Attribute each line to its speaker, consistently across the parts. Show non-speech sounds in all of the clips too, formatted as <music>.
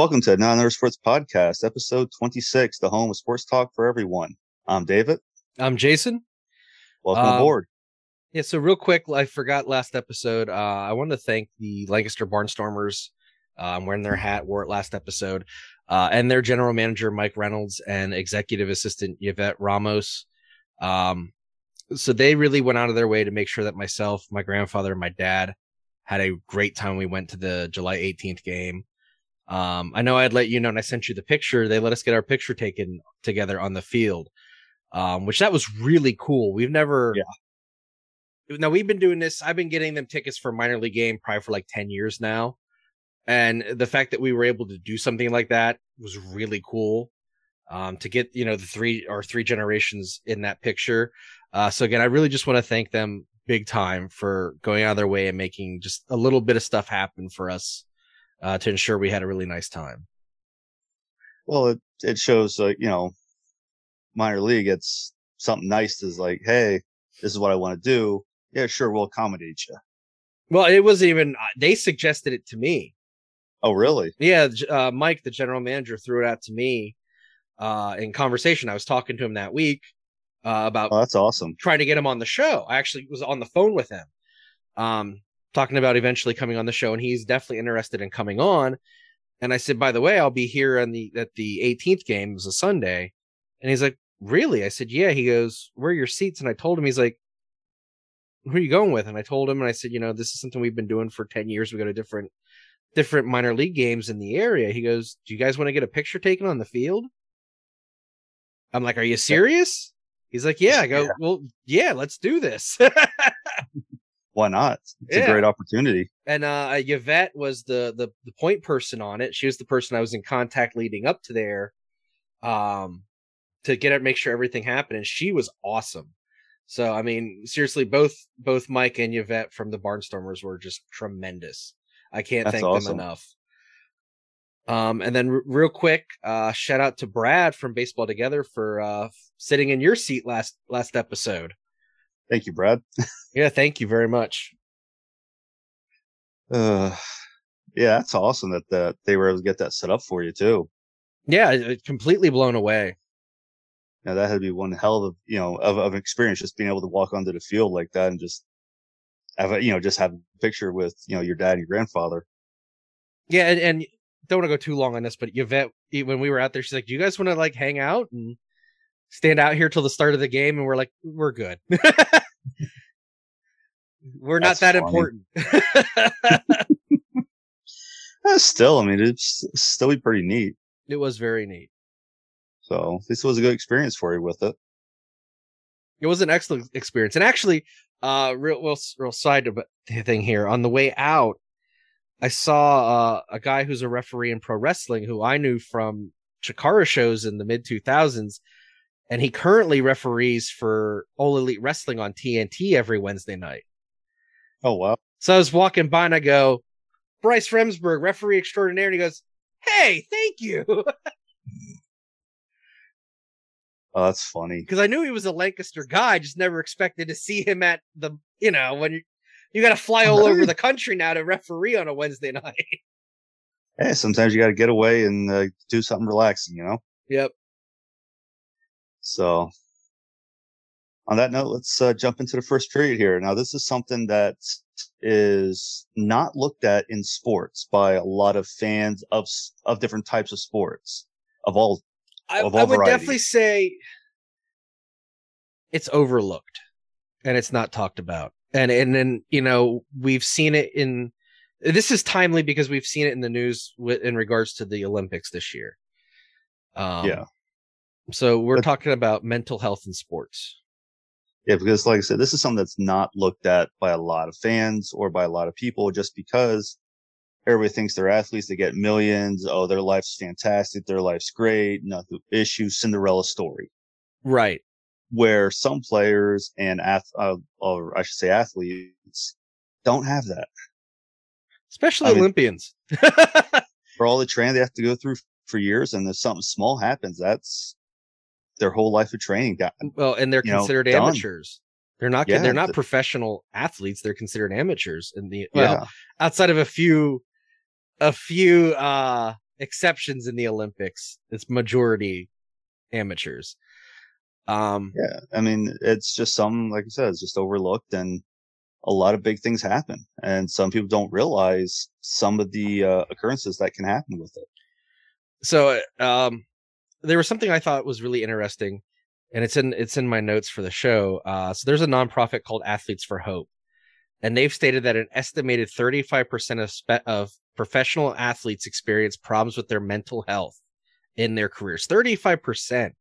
Speaker 1: Welcome to Not Another Sports Podcast, episode 26, the home of sports talk for everyone. I'm David.
Speaker 2: I'm Jason.
Speaker 1: Welcome
Speaker 2: Um,
Speaker 1: aboard.
Speaker 2: Yeah, so real quick, I forgot last episode. Uh, I want to thank the Lancaster Barnstormers. I'm wearing their hat, wore it last episode, uh, and their general manager Mike Reynolds and executive assistant Yvette Ramos. Um, so they really went out of their way to make sure that myself, my grandfather, and my dad had a great time. We went to the July 18th game. Um, I know I'd let you know, and I sent you the picture. They let us get our picture taken together on the field, um, which that was really cool. We've never,
Speaker 1: Yeah.
Speaker 2: now we've been doing this. I've been getting them tickets for minor league game probably for like 10 years now. And the fact that we were able to do something like that was really cool. Um, to get, you know, the three or three generations in that picture. Uh, so again, I really just want to thank them big time for going out of their way and making just a little bit of stuff happen for us, uh, to ensure we had a really nice time.
Speaker 1: Well, it, it shows, uh, you know, minor league, it's something nice is like, hey, this is what I want to do. Yeah, sure, we'll accommodate you.
Speaker 2: Well, it wasn't even, uh, they suggested it to me.
Speaker 1: Oh, really?
Speaker 2: Yeah, uh, Mike, the general manager, threw it out to me uh, in conversation. I was talking to him that week uh, about
Speaker 1: Oh, that's awesome.
Speaker 2: trying to get him on the show. I actually was on the phone with him, um, talking about eventually coming on the show, and he's definitely interested in coming on. And I said, by the way, I'll be here on the at the 18th game. It was a Sunday, and he's like, really? I said, yeah. He goes, where are your seats? And I told him, he's like, who are you going with? And I told him, and I said, you know, this is something we've been doing for 10 years. We go to different different minor league games in the area. He goes, do you guys want to get a picture taken on the field? I'm like, are you serious? He's like, yeah. I go,
Speaker 1: Yeah.
Speaker 2: well, yeah, let's do this. <laughs>
Speaker 1: Why not? It's
Speaker 2: Yeah.
Speaker 1: a great opportunity.
Speaker 2: and uh Yvette was the, the the point person on it. She was the person I was in contact leading up to there, um, to get it, make sure everything happened, and she was awesome. So I mean, seriously, both both Mike and Yvette from the Barnstormers were just tremendous. I can't
Speaker 1: That's
Speaker 2: thank
Speaker 1: awesome.
Speaker 2: them enough. Um, and then r- real quick, uh, shout out to Brad from Baseball Together for uh sitting in your seat last last episode.
Speaker 1: Thank you, Brad.
Speaker 2: Yeah, thank you very much.
Speaker 1: Uh, yeah, that's awesome that, that they were able to get that set up for you, too.
Speaker 2: Yeah, completely blown away.
Speaker 1: Now that had to be one hell of you know of, of an experience just being able to walk onto the field like that and just have a you know just have a picture with you know your dad and your grandfather.
Speaker 2: Yeah, and, and don't want to go too long on this, but Yvette, when we were out there, she's like, "Do you guys want to like hang out and stand out here till the start of the game?" And we're like, "We're good. <laughs> we're not that
Speaker 1: funny.
Speaker 2: important."
Speaker 1: Eh, <laughs> still, I mean, it's still be pretty neat.
Speaker 2: it was very neat.
Speaker 1: So this was a good experience for you with it.
Speaker 2: It was an excellent experience, and actually, uh, real real, real side of it- thing here on the way out, I saw uh, a guy who's a referee in pro wrestling who I knew from Chikara shows in the mid two thousands, and he currently referees for All Elite Wrestling on TNT every Wednesday night.
Speaker 1: Oh wow,
Speaker 2: So I was walking by and I go, Bryce Remsburg, referee extraordinaire, and he goes, "Hey, thank you," <laughs>
Speaker 1: oh that's funny.
Speaker 2: because I knew he was a Lancaster guy. Just never expected to see him at the, you know, when you you got to fly all over the country now to referee on a Wednesday <laughs> night.
Speaker 1: Hey, sometimes you got to get away and uh, do something relaxing, you know.
Speaker 2: yep.
Speaker 1: So, on that note, let's uh, jump into the first period here. Now, this is something that is not looked at in sports by a lot of fans of of different types of sports of all.
Speaker 2: I,
Speaker 1: Of
Speaker 2: I would definitely say it's overlooked and it's not talked about. And and then you know we've seen it in. This is timely because we've seen it in the news with, in regards to the Olympics this year. Um,
Speaker 1: yeah,
Speaker 2: So we're
Speaker 1: But-
Speaker 2: talking about mental health in sports.
Speaker 1: yeah, because like I said, this is something that's not looked at by a lot of fans or by a lot of people, just because everybody thinks they're athletes, they get millions. Oh, their life's fantastic, their life's great, nothing issue, Cinderella story.
Speaker 2: Right.
Speaker 1: where some players and ath- uh, or I should say athletes don't have that.
Speaker 2: Especially
Speaker 1: I mean-
Speaker 2: Olympians. <laughs>
Speaker 1: For all the training they have to go through for years, and if something small happens, that's their whole life of training. Got
Speaker 2: well, and they're
Speaker 1: You know,
Speaker 2: considered
Speaker 1: done.
Speaker 2: amateurs. They're not.
Speaker 1: Yeah,
Speaker 2: they're not
Speaker 1: th-
Speaker 2: professional athletes. They're considered amateurs in the well,
Speaker 1: yeah,
Speaker 2: outside of a few, a few uh exceptions in the Olympics. It's majority amateurs. Um,
Speaker 1: yeah, I mean, it's just some, like I said, it's just overlooked, and a lot of big things happen, and some people don't realize some of the uh, occurrences that can happen with it.
Speaker 2: So, um, there was something I thought was really interesting, and it's in it's in my notes for the show. Uh, so there's a nonprofit called Athletes for Hope, and they've stated that an estimated 35% of spe- of professional athletes experience problems with their mental health in their careers. 35%.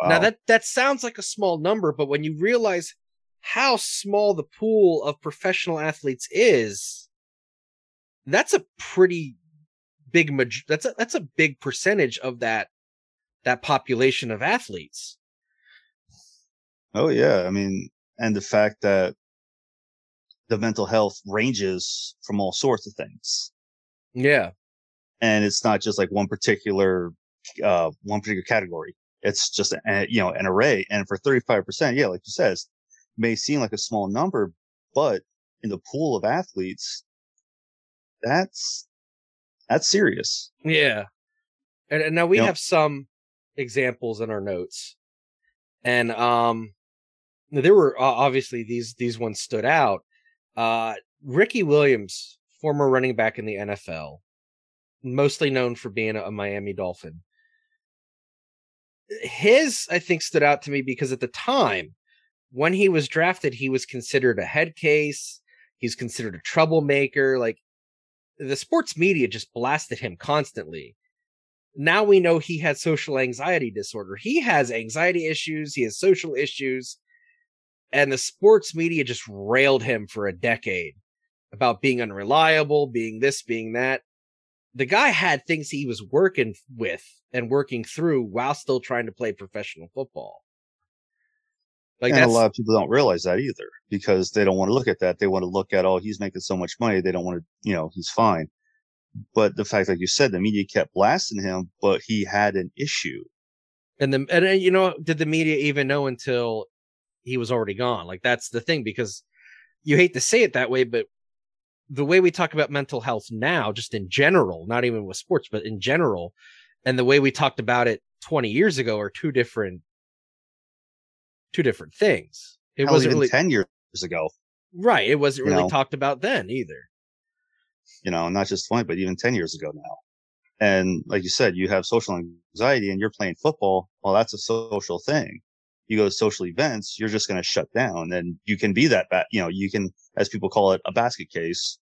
Speaker 2: Wow. Now that that sounds like a small number, but when you realize how small the pool of professional athletes is, that's a pretty big that's a that's a big percentage of that that population of athletes.
Speaker 1: Oh yeah, I mean, and the fact that the mental health ranges from all sorts of things.
Speaker 2: Yeah.
Speaker 1: And it's not just like one particular uh one particular category. It's just a, you know an array. And for 35%, yeah, like you said, may seem like a small number, but in the pool of athletes, that's that's serious.
Speaker 2: Yeah. And, and now we you have know, some examples in our notes. And um there were obviously these these ones stood out. Uh Ricky Williams, former running back in the NFL, mostly known for being a, a Miami Dolphin. His I think stood out to me because at the time when he was drafted, he was considered a head case. He's considered a troublemaker. Like the sports media just blasted him constantly. Now we know he had social anxiety disorder. He has anxiety issues. He has social issues. And the sports media just railed him for a decade about being unreliable, being this, being that. The guy had things he was working with and working through while still trying to play professional football.
Speaker 1: Like and a lot of people don't realize that either because they don't want to look at that. They want to look at, oh, he's making so much money. They don't want to, you know, he's fine. But the fact, like you said, the media kept blasting him, but he had an issue.
Speaker 2: And the and you know, did the media even know until he was already gone? Like that's the thing because you hate to say it that way, but the way we talk about mental health now, just in general, not even with sports, but in general, and the way we talked about it 20 years ago are two different two different things.
Speaker 1: It Hell, wasn't really 10 years ago.
Speaker 2: Right. It wasn't really know? talked about then either.
Speaker 1: You know, not just 20, but even 10 years ago now. And like you said, you have social anxiety and you're playing football. Well, that's a social thing. You go to social events, you're just going to shut down and you can be that bad. You know, you can, as people call it, a basket case.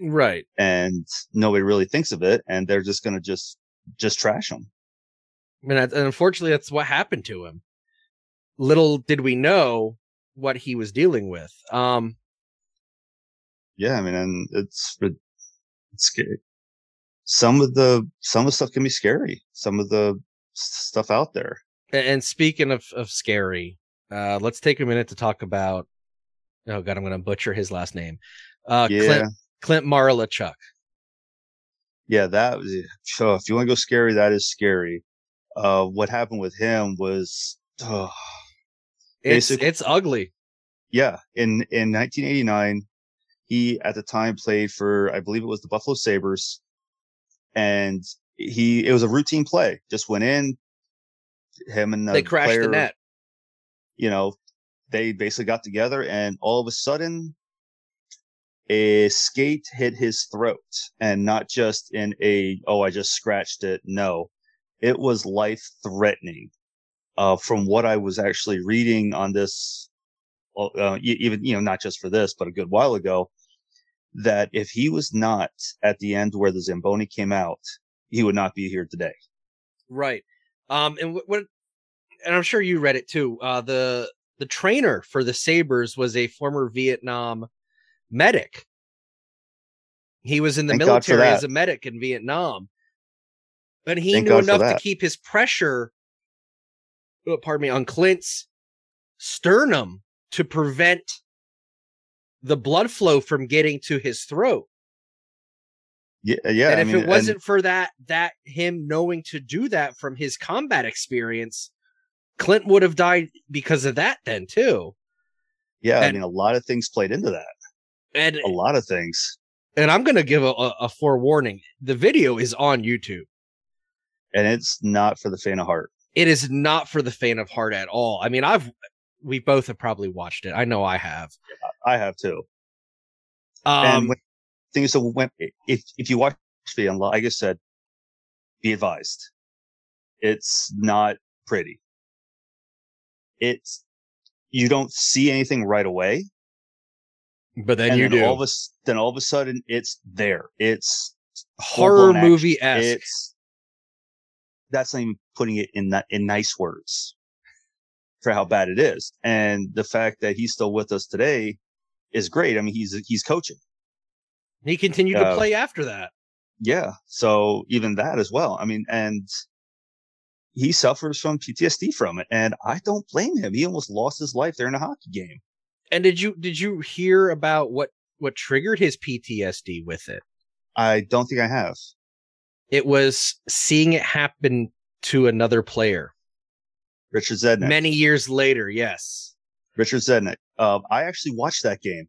Speaker 2: Right.
Speaker 1: And nobody really thinks of it. And they're just going to just, just trash them.
Speaker 2: And, and unfortunately, that's what happened to him little did we know what he was dealing with. Um,
Speaker 1: yeah, I mean, and it's it's scary. Some of the some of the stuff can be scary. Some of the stuff out there.
Speaker 2: And speaking of of scary, uh, let's take a minute to talk about. Oh God, I'm going to butcher his last name. Uh, yeah. Clint, Clint Malarchuk.
Speaker 1: Yeah, that was. So if you want to go scary, that is scary. Uh, what happened with him was. Oh,
Speaker 2: it's it's ugly.
Speaker 1: Yeah, in in 1989, he at the time played for I believe it was the Buffalo Sabres, and he it was a routine play. Just went in, him and the
Speaker 2: they crashed
Speaker 1: player,
Speaker 2: the net.
Speaker 1: You know, they basically got together, and all of a sudden, a skate hit his throat, and not just in a oh I just scratched it. No, it was life threatening uh, from what I was actually reading on this, uh, even, you know, not just for this, but a good while ago, that if he was not at the end where the Zamboni came out, he would not be here today.
Speaker 2: Right. Um, and what, what and I'm sure you read it too. Uh, the, the trainer for the Sabres was a former Vietnam medic. He was in the Thank military as a medic in Vietnam. But he Thank knew God enough to keep his pressure uh, pardon me, on Clint's sternum to prevent the blood flow from getting to his throat.
Speaker 1: Yeah, uh, yeah.
Speaker 2: And I if mean, it wasn't and... for that, that him knowing to do that from his combat experience, Clint would have died because of that then too.
Speaker 1: Yeah, and, I mean, a lot of things played into that. And a lot of things.
Speaker 2: And I'm going to give a, a forewarning. The video is on YouTube.
Speaker 1: and it's not for the faint of heart.
Speaker 2: It is not for the faint of heart at all. I mean, I've we both have probably watched it. I know I have.
Speaker 1: I have too.
Speaker 2: Um,
Speaker 1: and when, thing is, so when if if you watch the like I said, be advised, it's not pretty. It's you don't see anything right away,
Speaker 2: but then you
Speaker 1: then
Speaker 2: do
Speaker 1: all of a then all of a sudden it's there. It's
Speaker 2: horror movie esque.
Speaker 1: It's that's not even putting it in that in nice words for how bad it is. And the fact that he's still with us today is great. I mean, he's he's coaching.
Speaker 2: He continued to
Speaker 1: uh,
Speaker 2: play after that.
Speaker 1: Yeah. So even that as well. I mean, and he suffers from PTSD from it, and I don't blame him. He almost lost his life there in a hockey game.
Speaker 2: And did you did you hear about what what triggered his PTSD with it?
Speaker 1: I don't think I have.
Speaker 2: It was seeing it happen to another player
Speaker 1: Richard Zednik.
Speaker 2: many years later. Yes.
Speaker 1: Richard Zednik. Um, I actually watched that game.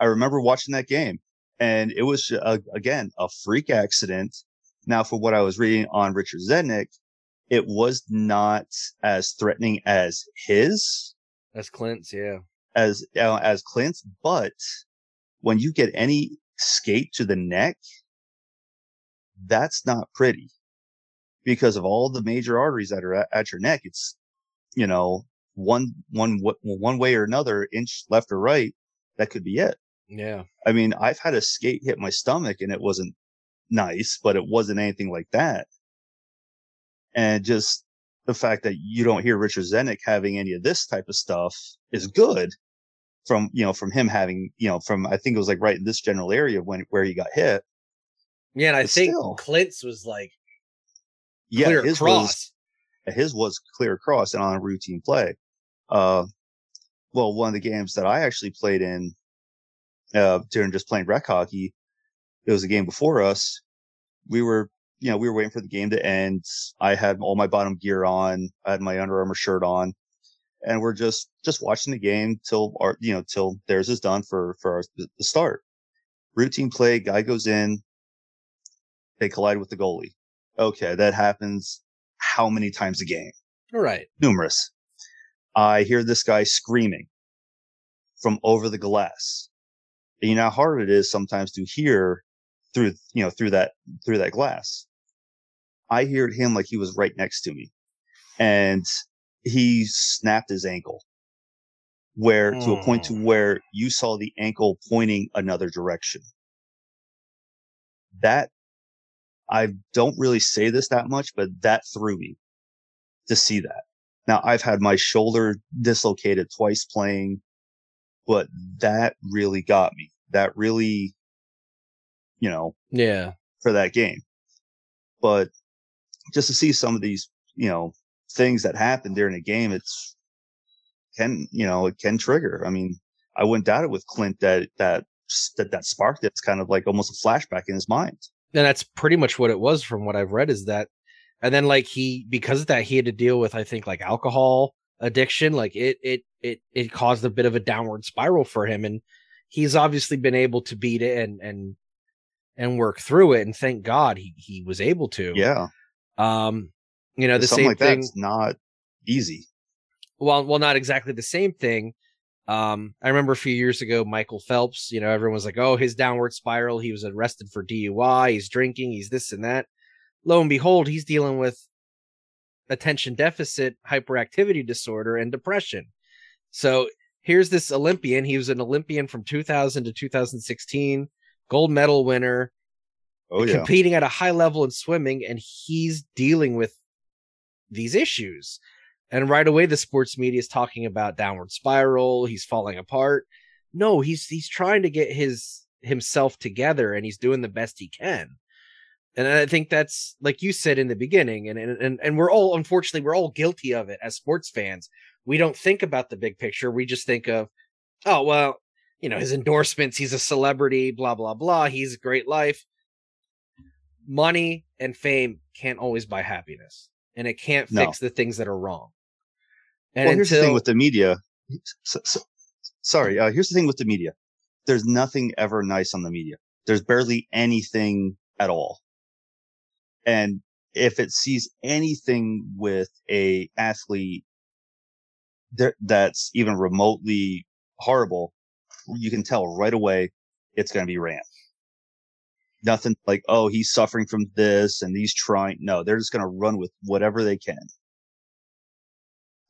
Speaker 1: I remember watching that game, and it was uh, again a freak accident. Now, for what I was reading on Richard Zednik, it was not as threatening as his,
Speaker 2: as Clint's, yeah.
Speaker 1: as uh, as Clint's, but when you get any skate to the neck, that's not pretty because of all the major arteries that are at, at your neck. It's, you know, one, one, one way or another inch left or right. That could be it.
Speaker 2: Yeah.
Speaker 1: I mean, I've had a skate hit my stomach and it wasn't nice, but it wasn't anything like that. And just the fact that you don't hear Richard Zednik having any of this type of stuff is good from, you know, from him having, you know, from, I think it was like right in this general area when, where he got hit.
Speaker 2: Yeah, and I
Speaker 1: But
Speaker 2: think
Speaker 1: still.
Speaker 2: Clint's was like
Speaker 1: Yeah.
Speaker 2: clear
Speaker 1: his
Speaker 2: cross.
Speaker 1: was, his was clear across and on a routine play. Uh, well, one of the games that I actually played in, uh, during just playing rec hockey, it was a game before us. We were, you know, we were waiting for the game to end. I had all my bottom gear on. I had my Under Armour shirt on and we're just, just watching the game till our, you know, till theirs is done for, for our, the start. Routine play, guy goes in. They collide with the goalie. Okay. That happens how many times a game?
Speaker 2: All right.
Speaker 1: numerous. I hear this guy screaming from over the glass. And you know how hard it is sometimes to hear through, you know, through that, through that glass. I heard him like he was right next to me and he snapped his ankle where to a point to
Speaker 2: Hmm.
Speaker 1: where you saw the ankle pointing another direction. That I don't really say this that much, but that threw me to see that. Now I've had my shoulder dislocated twice playing, but that really got me. That really, you know,
Speaker 2: Yeah.
Speaker 1: for that game. But just to see some of these, you know, things that happen during a game, it's can, you know, it can trigger. I mean, I wouldn't doubt it with Clint that, that, that, that sparked it's kind of like almost a flashback in his mind.
Speaker 2: And that's pretty much what it was from what I've read is that and then like he because of that he had to deal with I think like alcohol addiction like it it it it caused a bit of a downward spiral for him and he's obviously been able to beat it and and and work through it and thank God he he was able to.
Speaker 1: Yeah.
Speaker 2: Um you know the
Speaker 1: something
Speaker 2: same
Speaker 1: like
Speaker 2: thing
Speaker 1: that's not easy.
Speaker 2: well well not exactly the same thing um i remember a few years ago michael phelps you know everyone was like oh his downward spiral he was arrested for dui he's drinking he's this and that. Lo and behold he's dealing with attention deficit hyperactivity disorder and depression. So here's this olympian he was an olympian from 2000 to 2016 gold medal winner
Speaker 1: Oh yeah.
Speaker 2: competing at a high level in swimming and he's dealing with these issues and right away the sports media is talking about downward spiral. He's falling apart. No he's he's trying to get his himself together and he's doing the best he can. And i think that's like you said in the beginning and and and we're all unfortunately we're all guilty of it as sports fans. We don't think about the big picture. We just think of oh well you know his endorsements he's a celebrity blah blah blah. He's a great life. Money and fame can't always buy happiness and it can't
Speaker 1: No.
Speaker 2: fix the things that are wrong and
Speaker 1: well, here's the thing with the media. So, so, sorry, uh, here's the thing with the media. There's nothing ever nice on the media. There's barely anything at all. And if it sees anything with a athlete that, that's even remotely horrible, you can tell right away it's going to be ran. Nothing like, oh, he's suffering from this and he's trying. No, they're just going to run with whatever they can.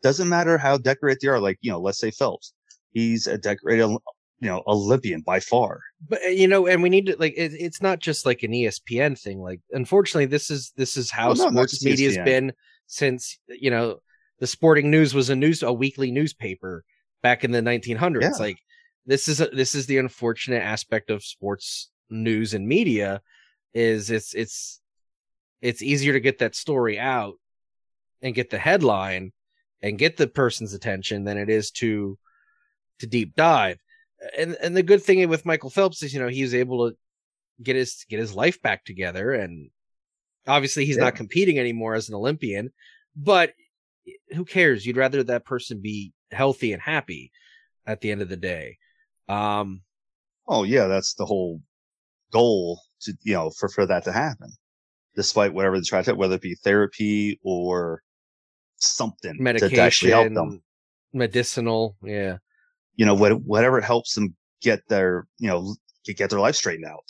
Speaker 1: Doesn't matter how decorated they are. Like, you know, let's say Phelps. He's a decorated, you know, Olympian by far.
Speaker 2: But uh, you know, and we need to like it, it's not just like an ESPN thing. Like, unfortunately, this is this is how well, no, sports media has been since you know the Sporting News was a news a weekly newspaper back in the 1900s. Yeah. Like, this is a, this is the unfortunate aspect of sports news and media is it's it's it's easier to get that story out and get the headline and get the person's attention than it is to to deep dive. And and the good thing with Michael Phelps is you know he was able to get his get his life back together and obviously he's yeah. not competing anymore as an Olympian, but who cares? You'd rather that person be healthy and happy at the end of the day. Um
Speaker 1: Oh yeah, that's the whole goal to you know for for that to happen, despite whatever the try to whether it be therapy or something
Speaker 2: medication, to actually help them, medicinal, yeah.
Speaker 1: You know what whatever helps them get their you know get their life straightened out.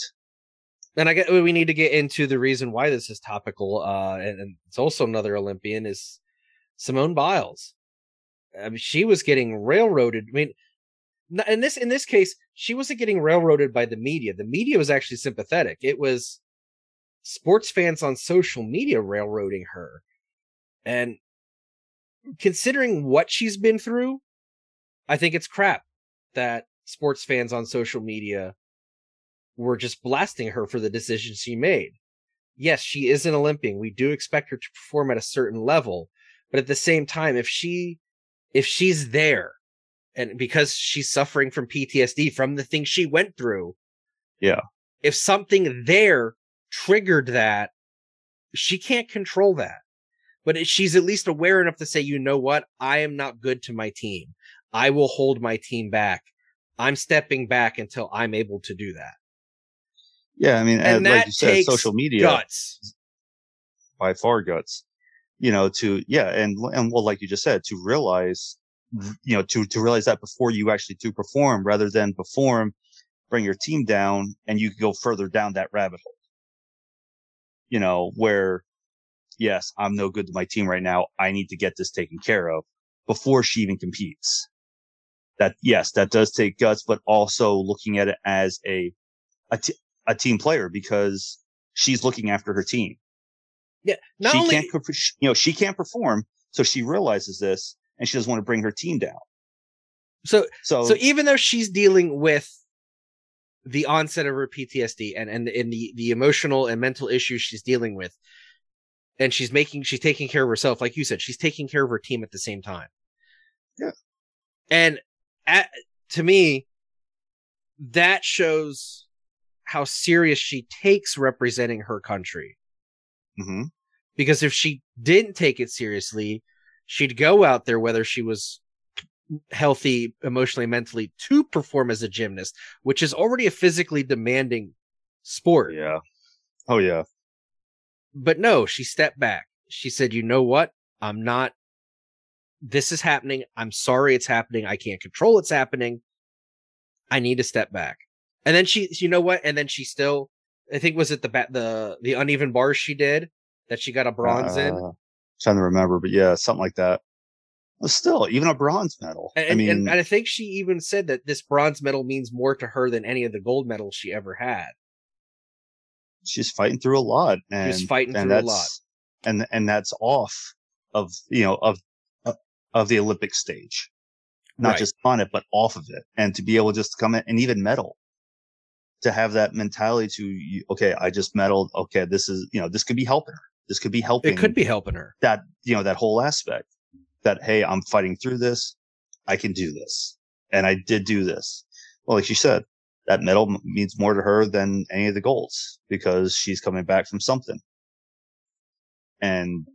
Speaker 2: And I get we need to get into the reason why this is topical. Uh, and, and it's also another Olympian is Simone Biles. I mean, she was getting railroaded. I mean, in this in this case, she wasn't getting railroaded by the media. The media was actually sympathetic. It was sports fans on social media railroading her. And considering what she's been through, I think it's crap that sports fans on social media were just blasting her for the decisions she made. Yes, she is an Olympian. We do expect her to perform at a certain level, but at the same time, if she if she's there and because she's suffering from PTSD from the things she went through.
Speaker 1: Yeah.
Speaker 2: If something there triggered that, she can't control that. But she's at least aware enough to say, you know what? I am not good to my team. I will hold my team back. I'm stepping back until I'm able to do that.
Speaker 1: Yeah, I mean, and like you said, social media
Speaker 2: guts.
Speaker 1: by far guts. You know, to yeah, and and well, like you just said, to realize you know, to, to realize that before you actually do perform rather than perform, bring your team down and you can go further down that rabbit hole. You know, where yes, I'm no good to my team right now. I need to get this taken care of before she even competes. That yes, that does take guts, but also looking at it as a, a, t- a team player because she's looking after her team.
Speaker 2: Yeah.
Speaker 1: she only... can't, you know, she can't perform. So she realizes this and she doesn't want to bring her team down.
Speaker 2: So, so, so even though she's dealing with the onset of her PTSD and and and the the emotional and mental issues she's dealing with, and she's making she's taking care of herself, like you said, she's taking care of her team at the same time.
Speaker 1: Yeah,
Speaker 2: and at, to me, that shows how serious she takes representing her country.
Speaker 1: Mm-hmm.
Speaker 2: Because if she didn't take it seriously, she'd go out there whether she was healthy emotionally mentally to perform as a gymnast which is already a physically demanding sport
Speaker 1: yeah oh yeah
Speaker 2: but no she stepped back. She said you know what? I'm not this is happening. I'm sorry it's happening. I can't control it's happening. I need to step back. And then she you know what? And then she still i think was it the the the uneven bars she did that she got a bronze uh, in
Speaker 1: trying to remember, but yeah, something like that. But still, even a bronze medal.
Speaker 2: And,
Speaker 1: I mean,
Speaker 2: and, and I think she even said that this bronze medal means more to her than any of the gold medals she ever had.
Speaker 1: She's fighting through a lot, and
Speaker 2: she's fighting and through a lot,
Speaker 1: and and that's off of you know of uh, of the Olympic stage, not right. just on it, but off of it, and to be able just to come in and even medal, to have that mentality to okay, I just medaled. Okay, this is you know this could be helping her this could be helping.
Speaker 2: It could be helping her.
Speaker 1: That, you know, that whole aspect that, Hey, I'm fighting through this. I can do this. And I did do this. Well, like you said, that medal means more to her than any of the golds because she's coming back from something. And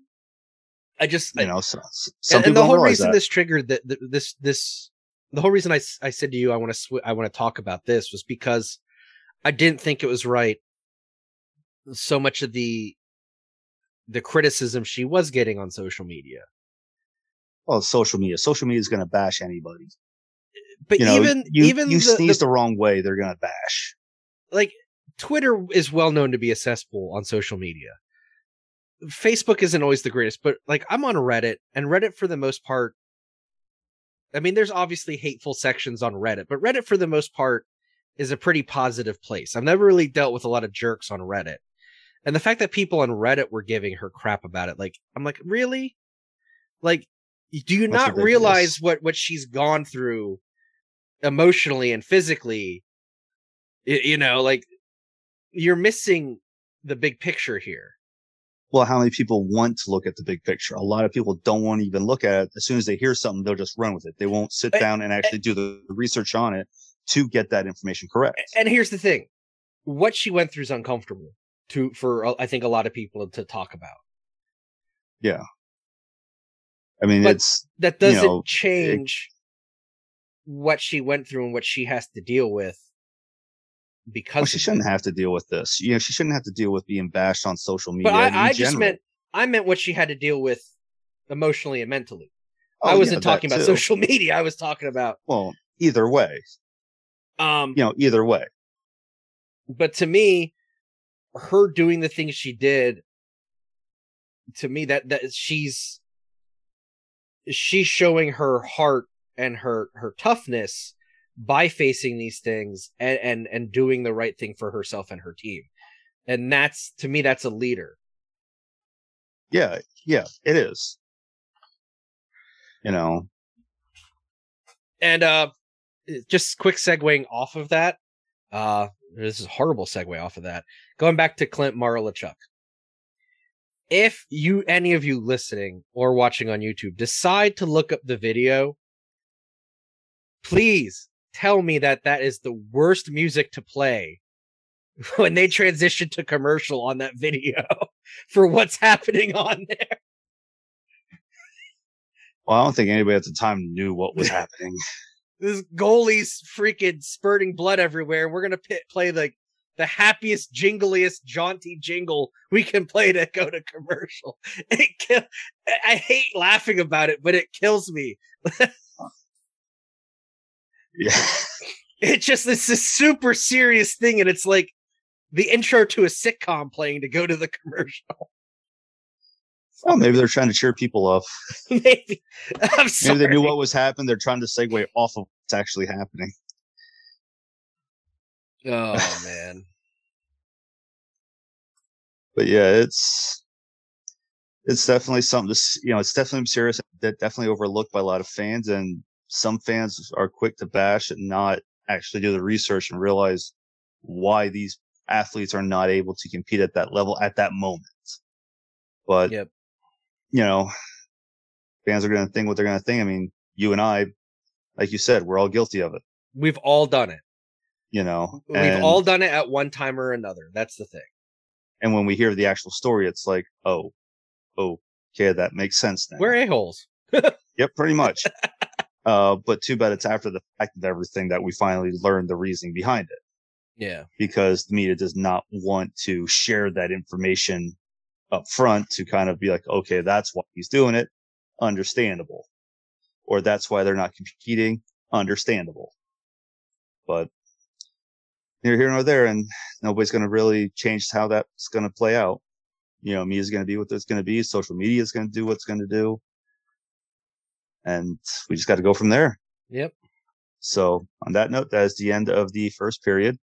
Speaker 2: I just,
Speaker 1: you
Speaker 2: I,
Speaker 1: know, so,
Speaker 2: and, and the whole reason that. this triggered that this, this, the whole reason I, I said to you, I want to, sw- I want to talk about this was because I didn't think it was right. So much of the the criticism she was getting on social media.
Speaker 1: Well, social media. Social media is going to bash anybody.
Speaker 2: But
Speaker 1: You know,
Speaker 2: even
Speaker 1: you,
Speaker 2: even
Speaker 1: you
Speaker 2: the,
Speaker 1: sneeze
Speaker 2: the-
Speaker 1: the wrong way, they're to bash.
Speaker 2: like Twitter is well known to be a cesspool on social media. Facebook isn't always the greatest, but like I'm on Reddit and Reddit for the most part I mean there's obviously hateful sections on Reddit, but Reddit for the most part is a pretty positive place. I've never really dealt with a lot of jerks on Reddit. And the fact that people on Reddit were giving her crap about it, like I'm like, "Really? Like do you
Speaker 1: That's
Speaker 2: not
Speaker 1: ridiculous.
Speaker 2: realize what what she's gone through emotionally and physically you know like you're missing the big picture here
Speaker 1: Well, how many people want to look at the big picture? A lot of people don't want to even look at it. As soon as they hear something, they'll just run with it. They won't sit
Speaker 2: Eh,
Speaker 1: down and actually do the research on it to get that information correct.
Speaker 2: and here's the thing what she went through is uncomfortable to for i think a lot of people to talk about Yeah.
Speaker 1: I mean,
Speaker 2: But-
Speaker 1: it's
Speaker 2: that doesn't
Speaker 1: know,
Speaker 2: change what she went through and what she has to deal with because
Speaker 1: well, she shouldn't have to deal with this. You know, she shouldn't have to deal with being bashed on social media.
Speaker 2: but i, I just meant i meant what she had to deal with emotionally and mentally
Speaker 1: Oh,
Speaker 2: i wasn't
Speaker 1: that
Speaker 2: talking about
Speaker 1: too.
Speaker 2: social <laughs> media i was talking about
Speaker 1: Well, either way,
Speaker 2: um
Speaker 1: you know, either way.
Speaker 2: but to me her doing the things she did to me that that she's she's showing her heart and her her toughness by facing these things and and and doing the right thing for herself and her team. And that's to me that's a leader.
Speaker 1: Yeah, yeah, it is. You know,
Speaker 2: and uh just quick segueing off of that uh this is a horrible segue off of that. Going back to clint Malarchuk. If you any of you listening or watching on youtube decide to look up the video please tell me that that is the worst music to play <laughs> when they transition to commercial on that video <laughs> for what's happening on there
Speaker 1: well, I don't think anybody at the time knew what was <laughs> happening.
Speaker 2: this goalie's freaking spurting blood everywhere. We're gonna pit, play the the happiest, jingliest, jaunty jingle we can play to go to commercial. It kill, I I hate laughing about it, but it kills me.
Speaker 1: Yeah, <laughs>
Speaker 2: It just it's this super serious thing, and it's like the intro to a sitcom playing to go to the commercial.
Speaker 1: well, maybe they're trying to cheer people up. <laughs>
Speaker 2: Maybe I'm sorry.
Speaker 1: Maybe they knew what was happening. They're trying to segue off of what's actually happening.
Speaker 2: Oh <laughs> man,
Speaker 1: But yeah, it's it's definitely something. To, you know, it's definitely serious. That definitely overlooked by a lot of fans, and some fans are quick to bash and not actually do the research and realize why these athletes are not able to compete at that level at that moment. But
Speaker 2: Yep.
Speaker 1: you know, fans are going to think what they're going to think. I mean, you and I, like you said, we're all guilty of it.
Speaker 2: we've all done it.
Speaker 1: You know,
Speaker 2: We've all done it at one time or another. That's the thing.
Speaker 1: and when we hear the actual story, it's like, oh, oh, okay, that makes sense now.
Speaker 2: We're a holes. <laughs>
Speaker 1: Yep, pretty much. Uh, but too bad it's after the fact of everything that we finally learned the reasoning behind it
Speaker 2: Yeah.
Speaker 1: because the media does not want to share that information up front to kind of be like, okay, that's why he's doing it. Understandable. Or that's why they're not competing. Understandable. But neither here nor there. And nobody's going to really change how that's going to play out. You know, media's going to be what it's going to be. Social media is going to do what's going to do. And we just got to go from there.
Speaker 2: Yep.
Speaker 1: So on that note, that is the end of the first period.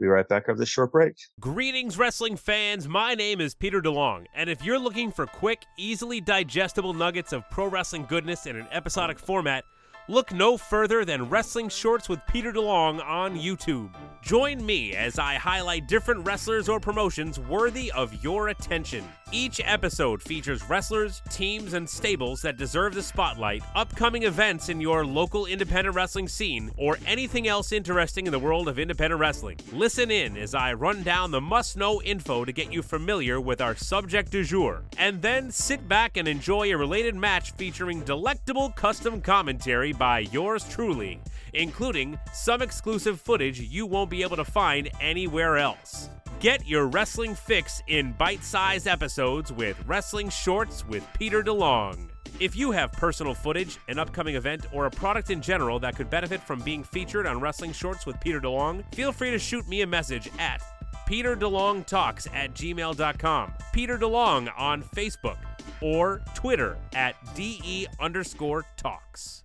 Speaker 1: Be right back after this short break.
Speaker 3: Greetings, wrestling fans. My name is Peter DeLong, and if you're looking for quick, easily digestible nuggets of pro wrestling goodness in an episodic format, look no further than Wrestling Shorts with Peter DeLong on YouTube. Join me as I highlight different wrestlers or promotions worthy of your attention. Each episode features wrestlers, teams, and stables that deserve the spotlight, upcoming events in your local independent wrestling scene, or anything else interesting in the world of independent wrestling. Listen in as I run down the must know info to get you familiar with our subject du jour, and then sit back and enjoy a related match featuring delectable custom commentary by yours truly, including some exclusive footage you won't be able to find anywhere else. Get your wrestling fix in bite sized episodes with Wrestling Shorts with Peter DeLong. If you have personal footage, an upcoming event, or a product in general that could benefit from being featured on Wrestling Shorts with Peter DeLong, feel free to shoot me a message at peterdelongtalks at gmail.com, Peter DeLong on Facebook, or Twitter at DE underscore talks.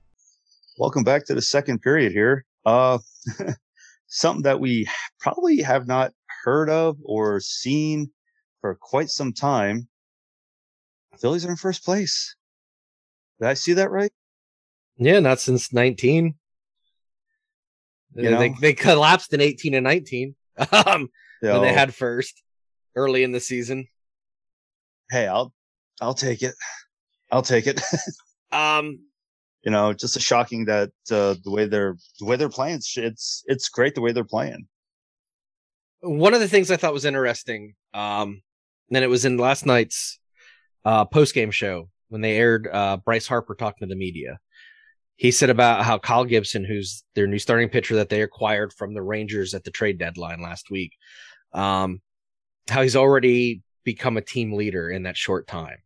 Speaker 1: Welcome back to the second period here. Uh, <laughs> something that we probably have not heard of or seen for quite some time. Phillies are in first place. Did I see that right?
Speaker 2: Yeah, not since 19.
Speaker 1: You
Speaker 2: they,
Speaker 1: know?
Speaker 2: they collapsed in 18 and 19 <laughs> um, when they had first early in the season.
Speaker 1: hey, I'll I'll take it. I'll take it. <laughs>
Speaker 2: Um,
Speaker 1: you know, just a shocking that uh, the way they're the way they're playing. It's it's it's great the way they're playing.
Speaker 2: one of the things I thought was interesting, um, and it was in last night's uh, post game show when they aired uh, Bryce Harper talking to the media. He said about how Kyle Gibson, who's their new starting pitcher that they acquired from the Rangers at the trade deadline last week, um, how he's already become a team leader in that short time.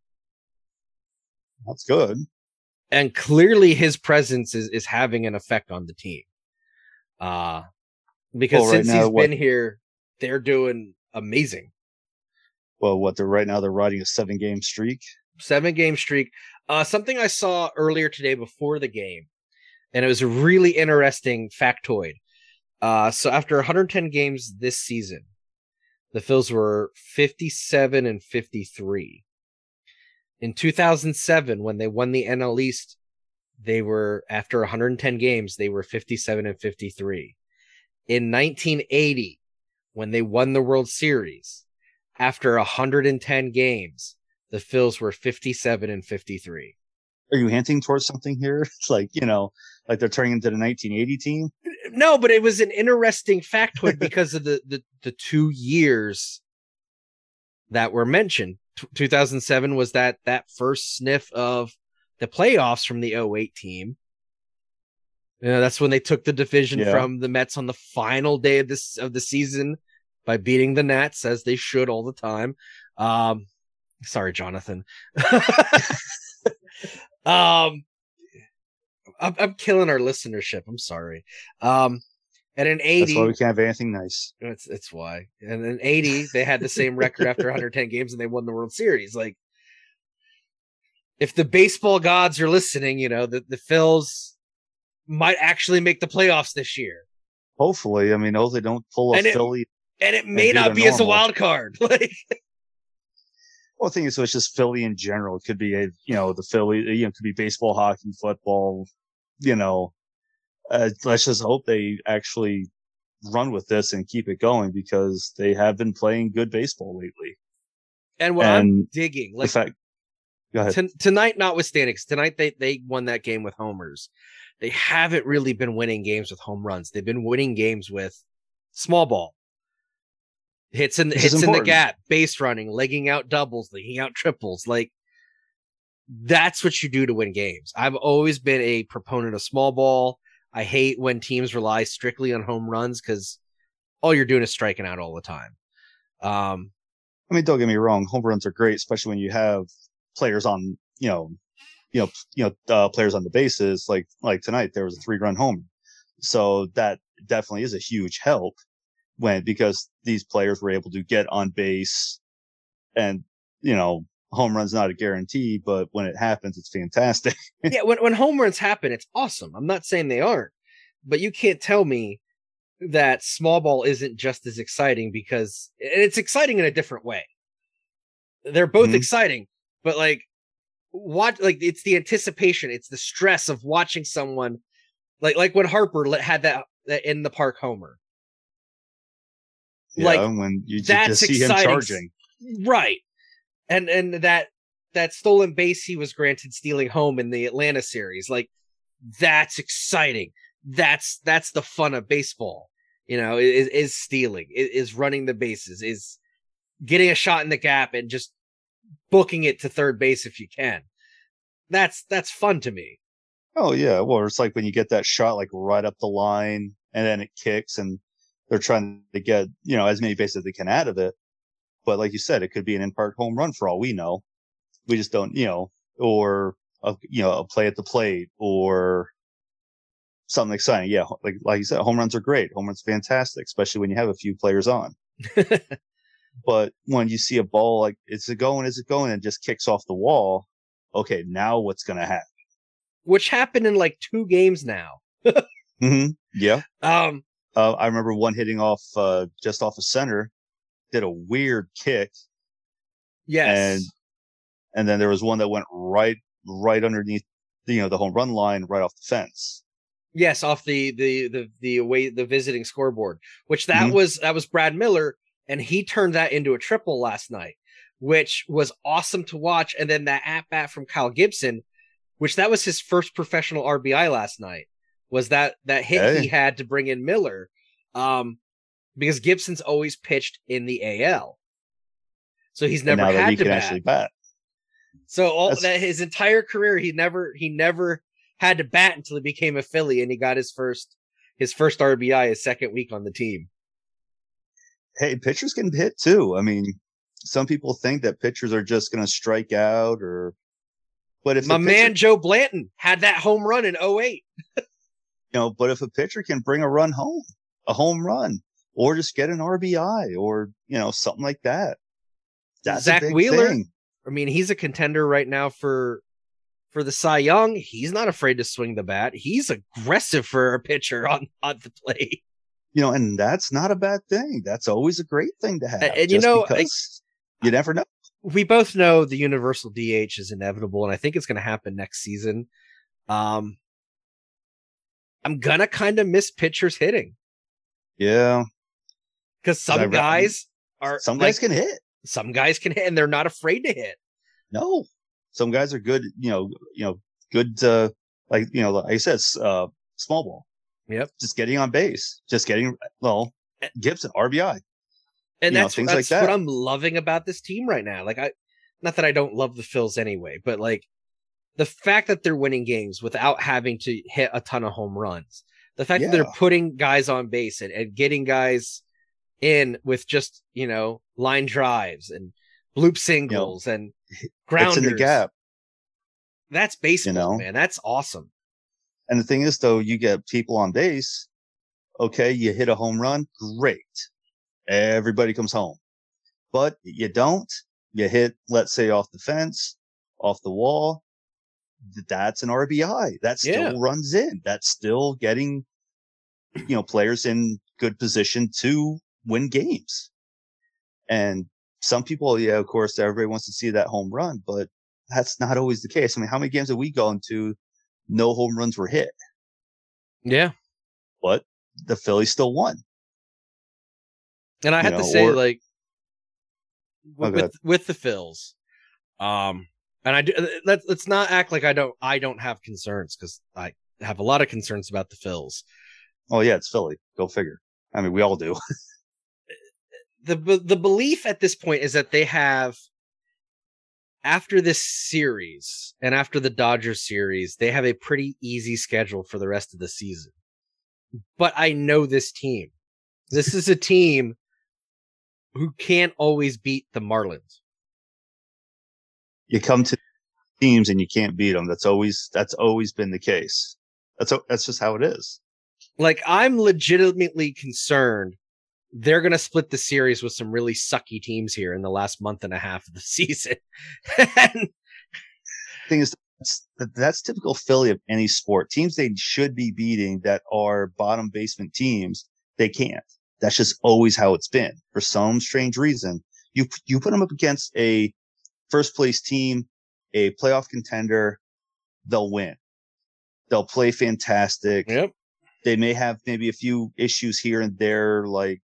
Speaker 1: That's good.
Speaker 2: And clearly his presence is, is having an effect on the team. Uh because
Speaker 1: Well, right
Speaker 2: since
Speaker 1: now,
Speaker 2: he's
Speaker 1: what-
Speaker 2: been here, they're doing amazing.
Speaker 1: Well, what they're right now they're riding a seven game streak.
Speaker 2: Seven game streak. Uh something I saw earlier today before the game, and it was a really interesting factoid. Uh so after 110 games this season, the Phils were 57 and 53. In 2007, when they won the NL East, they were after 110 games, they were 57 and 53. In 1980, when they won the World Series, after 110 games, the Phils were 57 and 53.
Speaker 1: Are you hinting towards something here? It's <laughs> like you know, like they're turning into the 1980 team.
Speaker 2: No, but it was an interesting factoid <laughs> because of the, the the two years that were mentioned. T- 2007 was that that first sniff of the playoffs from the 08 team. You know, that's when they took the division
Speaker 1: Yeah.
Speaker 2: from the Mets on the final day of this of the season by beating the Nats as they should all the time. Um sorry, Jonathan. <laughs> um I'm, I'm killing our listenership. I'm sorry. Um at an 80
Speaker 1: That's why we can't have anything nice.
Speaker 2: it's it's why. And in 80, they had the same record after 110 games and they won the World Series. Like if the baseball gods are listening, you know, the, the Phils might actually make the playoffs this year.
Speaker 1: Hopefully, I mean, hopefully they don't pull a
Speaker 2: And it-
Speaker 1: Philly.
Speaker 2: And it may
Speaker 1: do
Speaker 2: not be as a wild card. <laughs> Like
Speaker 1: Well, the thing is, so it's just Philly in general. It could be a, you know, the Philly, you know, it could be baseball, hockey, football, you know, uh, let's just hope they actually run with this and keep it going because they have been playing good baseball lately.
Speaker 2: and what I'm digging, like
Speaker 1: fact, go ahead.
Speaker 2: Ton- tonight, notwithstanding, tonight they they won that game with homers. They haven't really been winning games with home runs. They've been winning games with small ball hits in
Speaker 1: is
Speaker 2: hits in the gap, base running, legging out doubles, legging out triples. Like that's what you do to win games. I've always been a proponent of small ball. I hate when teams rely strictly on home runs because all you're doing is striking out all the time. Um,
Speaker 1: I mean, don't get me wrong. Home runs are great, especially when you have players on, you know, you know, you know, uh, players on the bases. Like, like tonight, there was a three run home. So that definitely is a huge help when, because these players were able to get on base and, you know, home run's not a guarantee, but when it happens, it's fantastic. <laughs>
Speaker 2: yeah, when when home runs happen, it's awesome. I'm not saying they aren't, but you can't tell me that small ball isn't just as exciting because it's exciting in a different way. They're both
Speaker 1: Mhm.
Speaker 2: exciting, but like watch like it's the anticipation, it's the stress of watching someone like like when Harper had that, that in the park homer.
Speaker 1: Yeah,
Speaker 2: Like,
Speaker 1: when you
Speaker 2: that's
Speaker 1: just see him charging.
Speaker 2: Right. And and that that stolen base he was granted stealing home in the Atlanta series, like that's exciting. That's that's the fun of baseball. You know, is is stealing, is, running the bases, is getting a shot in the gap and just booking it to third base if you can. That's that's fun to me.
Speaker 1: Oh yeah, well it's like when you get that shot like right up the line and then it kicks and they're trying to get, you know, as many bases as they can out of it. But like you said, it could be an in park home run for all we know. We just don't, you know, or a, you know, a play at the plate or something exciting. Yeah. Like, like you said, home runs are great. Home runs fantastic, especially when you have a few players on. <laughs> but when you see a ball like, is it going? Is it going? And just kicks off the wall. Okay. Now what's going to happen?
Speaker 2: Which happened in like two games now. <laughs>
Speaker 1: mm-hmm. Yeah.
Speaker 2: Um,
Speaker 1: uh, I remember one hitting off, uh, just off a of center, did a weird kick.
Speaker 2: Yes.
Speaker 1: And, and then there was one that went right, right underneath, you know, the home run line, right off the fence.
Speaker 2: Yes, off the the the the away the visiting scoreboard, which that mm-hmm. was that was Brad Miller, and he turned that into a triple last night, which was awesome to watch. And then that at bat from Kyle Gibson, which that was his first professional RBI last night, was that that hit hey. he had to bring in Miller, um, because Gibson's always pitched in the AL, so he's never had to bat. bat. So all That's... that his entire career, he never he never had to bat until he became a Philly and he got his first his first RBI his second week on the team.
Speaker 1: Hey, pitchers can hit too. I mean, some people think that pitchers are just going to strike out or
Speaker 2: but if my pitcher, man Joe Blanton had that home run in 08.
Speaker 1: you know, but if a pitcher can bring a run home, a home run, or just get an RBI or, you know, something like that.
Speaker 2: That's Zack Wheeler. Thing. I mean, he's a contender right now for for the Cy Young, he's not afraid to swing the bat. He's aggressive for a pitcher on, on the plate.
Speaker 1: You know, and that's not a bad thing. That's always a great thing to have.
Speaker 2: And, and you know, I,
Speaker 1: you never know.
Speaker 2: We both know the universal DH is inevitable, and I think it's going to happen next season. Um, I'm gonna kind of miss pitchers hitting.
Speaker 1: Yeah,
Speaker 2: because some guys are
Speaker 1: some guys like, can hit.
Speaker 2: Some guys can hit, and they're not afraid to hit.
Speaker 1: No, some guys are good, you know, you know, good, uh, like, you know, like I said, uh, small ball.
Speaker 2: Yep.
Speaker 1: Just getting on base, just getting, well, Gibson, RBI.
Speaker 2: And that's, know, that's like that. what I'm loving about this team right now. Like, I, not that I don't love the Phils anyway, but like the fact that they're winning games without having to hit a ton of home runs, the fact yeah. that they're putting guys on base and, and getting guys in with just, you know, line drives and bloop singles you know, and grounders. <laughs> It's in the gap. That's baseball, you know? man. That's awesome.
Speaker 1: And the thing is, though, you get people on base. Okay, you hit a home run, great. Everybody comes home. But you don't. You hit, let's say, off the fence, off the wall. That's an RBI. That still yeah. runs in. That's still getting, <clears throat> you know, players in good position to win games. And some people, yeah, of course, everybody wants to see that home run, but that's not always the case. I mean, how many games have we gone to? No home runs were hit.
Speaker 2: Yeah.
Speaker 1: But the Phillies still won.
Speaker 2: And I have to say, or, like, with, with, with the Phils, um, and I do uh, let's let's not act like I don't I don't have concerns because I have a lot of concerns about the Phils.
Speaker 1: Oh yeah, it's Philly. Go figure. I mean, we all do. <laughs>
Speaker 2: the the belief at this point is that they have after this series and after the Dodgers series, they have a pretty easy schedule for the rest of the season. But I know this team. This is a <laughs> team who can't always beat the Marlins.
Speaker 1: You come to teams and you can't beat them. That's always that's always been the case. That's that's just how it is.
Speaker 2: Like I'm legitimately concerned they're going to split the series with some really sucky teams here in the last month and a half of the <laughs> season. and...
Speaker 1: Thing is, that's, that's typical Philly of any sport. Teams they should be beating that are bottom basement teams, they can't. That's just always how it's been. For some strange reason, you you put them up against a first place team, a playoff contender, they'll win. They'll play fantastic.
Speaker 2: Yep.
Speaker 1: They may have maybe a few issues here and there, like